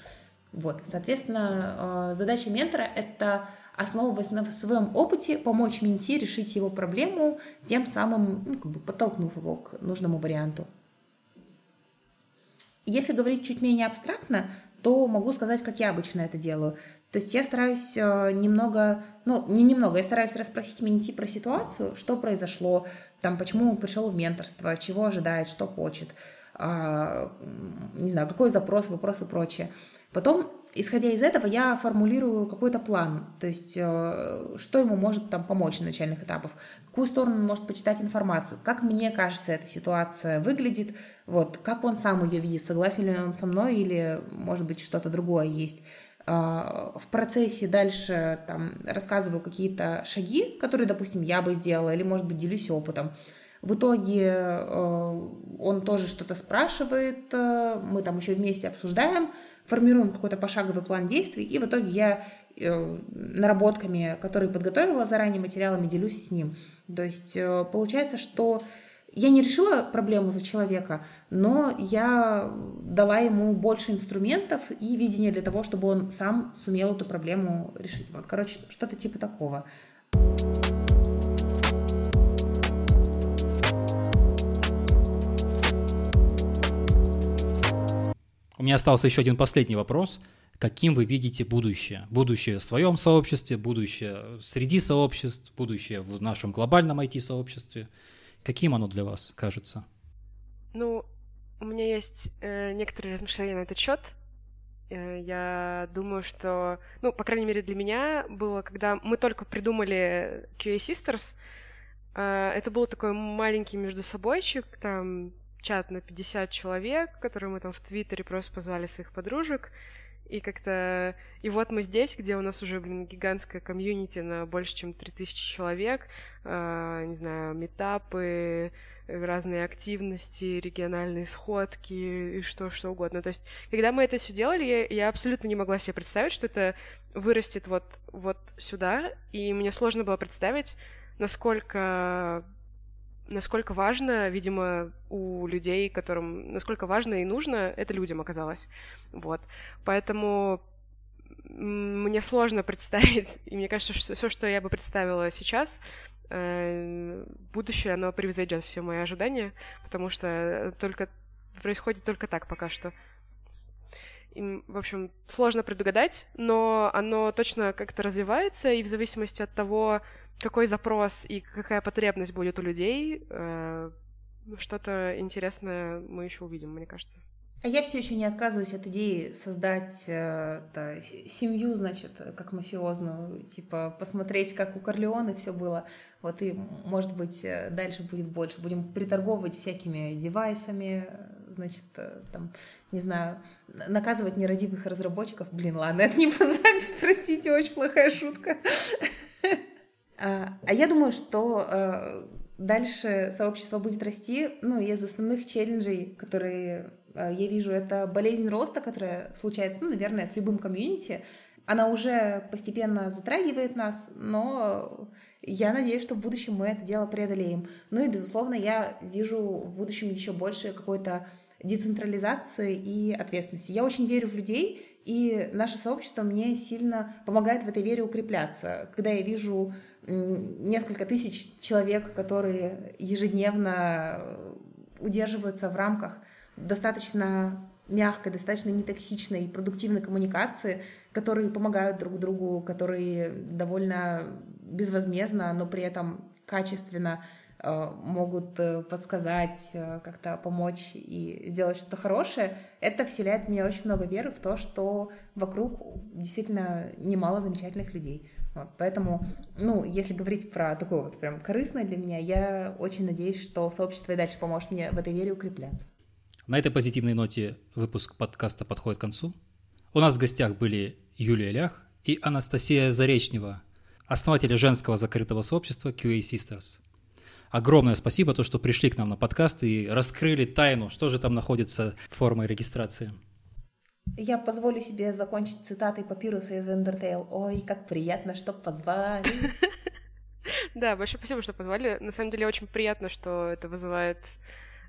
Вот, соответственно, э, задача ментора — это основываясь на своем опыте, помочь менти решить его проблему, тем самым ну, как бы подтолкнув его к нужному варианту. Если говорить чуть менее абстрактно, то могу сказать, как я обычно это делаю. То есть я стараюсь э, немного, ну, не немного, я стараюсь расспросить менти про ситуацию, что произошло, там, почему он пришел в менторство, чего ожидает, что хочет, а, не знаю, какой запрос, вопрос и прочее. Потом исходя из этого, я формулирую какой-то план, то есть э, что ему может там помочь на начальных этапах, в какую сторону он может почитать информацию, как мне кажется эта ситуация выглядит, вот, как он сам ее видит, согласен ли он со мной или, может быть, что-то другое есть. Э, в процессе дальше там рассказываю какие-то шаги, которые, допустим, я бы сделала, или, может быть, делюсь опытом. В итоге э, он тоже что-то спрашивает, мы там еще вместе обсуждаем, формируем какой-то пошаговый план действий, и в итоге я э, наработками, которые подготовила заранее материалами, делюсь с ним. То есть э, получается, что я не решила проблему за человека, но я дала ему больше инструментов и видения для того, чтобы он сам сумел эту проблему решить. Вот, короче, что-то типа такого. У меня остался еще один последний вопрос. Каким вы видите будущее? Будущее в своем сообществе, будущее среди сообществ, будущее в нашем глобальном IT-сообществе. Каким оно для вас кажется? Ну, у меня есть э, некоторые размышления на этот счет. Э, я думаю, что, ну, по крайней мере, для меня было, когда мы только придумали QA Sisters, э, это был такой маленький между собойчик, там чат на 50 человек, который мы там в Твиттере просто позвали своих подружек, и как-то... И вот мы здесь, где у нас уже, блин, гигантская комьюнити на больше, чем 3000 человек, э, не знаю, метапы, разные активности, региональные сходки и что, что угодно. То есть, когда мы это все делали, я, я абсолютно не могла себе представить, что это вырастет вот, вот сюда, и мне сложно было представить, насколько насколько важно, видимо, у людей, которым насколько важно и нужно, это людям оказалось. Вот. Поэтому мне сложно представить, и мне кажется, что все, что я бы представила сейчас, э, будущее, оно превзойдет все мои ожидания, потому что только происходит только так пока что. И, в общем, сложно предугадать, но оно точно как-то развивается, и в зависимости от того, какой запрос и какая потребность будет у людей, э, что-то интересное мы еще увидим, мне кажется. А я все еще не отказываюсь от идеи создать э, да, семью, значит, как мафиозную, типа посмотреть, как у Корлеоне все было. Вот и, может быть, э, дальше будет больше. Будем приторговывать всякими девайсами, значит, э, там, не знаю, наказывать нерадивых разработчиков. Блин, ладно, это не под запись, простите, очень плохая шутка. А, а я думаю, что э, дальше сообщество будет расти. Ну, из основных челленджей, которые э, я вижу, это болезнь роста, которая случается, ну, наверное, с любым комьюнити. Она уже постепенно затрагивает нас, но я надеюсь, что в будущем мы это дело преодолеем. Ну и, безусловно, я вижу в будущем еще больше какой-то децентрализации и ответственности. Я очень верю в людей, и наше сообщество мне сильно помогает в этой вере укрепляться. Когда я вижу несколько тысяч человек, которые ежедневно удерживаются в рамках достаточно мягкой, достаточно нетоксичной и продуктивной коммуникации, которые помогают друг другу, которые довольно безвозмездно, но при этом качественно э, могут э, подсказать, э, как-то помочь и сделать что-то хорошее, это вселяет в меня очень много веры в то, что вокруг действительно немало замечательных людей. Вот, поэтому, ну, если говорить про такое вот прям корыстное для меня, я очень надеюсь, что сообщество и дальше поможет мне в этой вере укрепляться. На этой позитивной ноте выпуск подкаста подходит к концу. У нас в гостях были Юлия Лях и Анастасия Заречнева, основатели женского закрытого сообщества QA Sisters. Огромное спасибо, то, что пришли к нам на подкаст и раскрыли тайну, что же там находится формой регистрации. Я позволю себе закончить цитатой папируса из Undertale. Ой, как приятно, что позвали. Да, большое спасибо, что позвали. На самом деле очень приятно, что это вызывает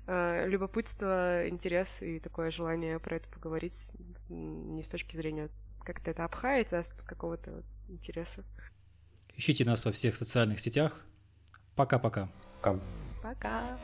э, любопытство, интерес и такое желание про это поговорить не с точки зрения как-то это обхается, а с какого-то интереса. Ищите нас во всех социальных сетях. Пока-пока. Пока. Пока. Пока.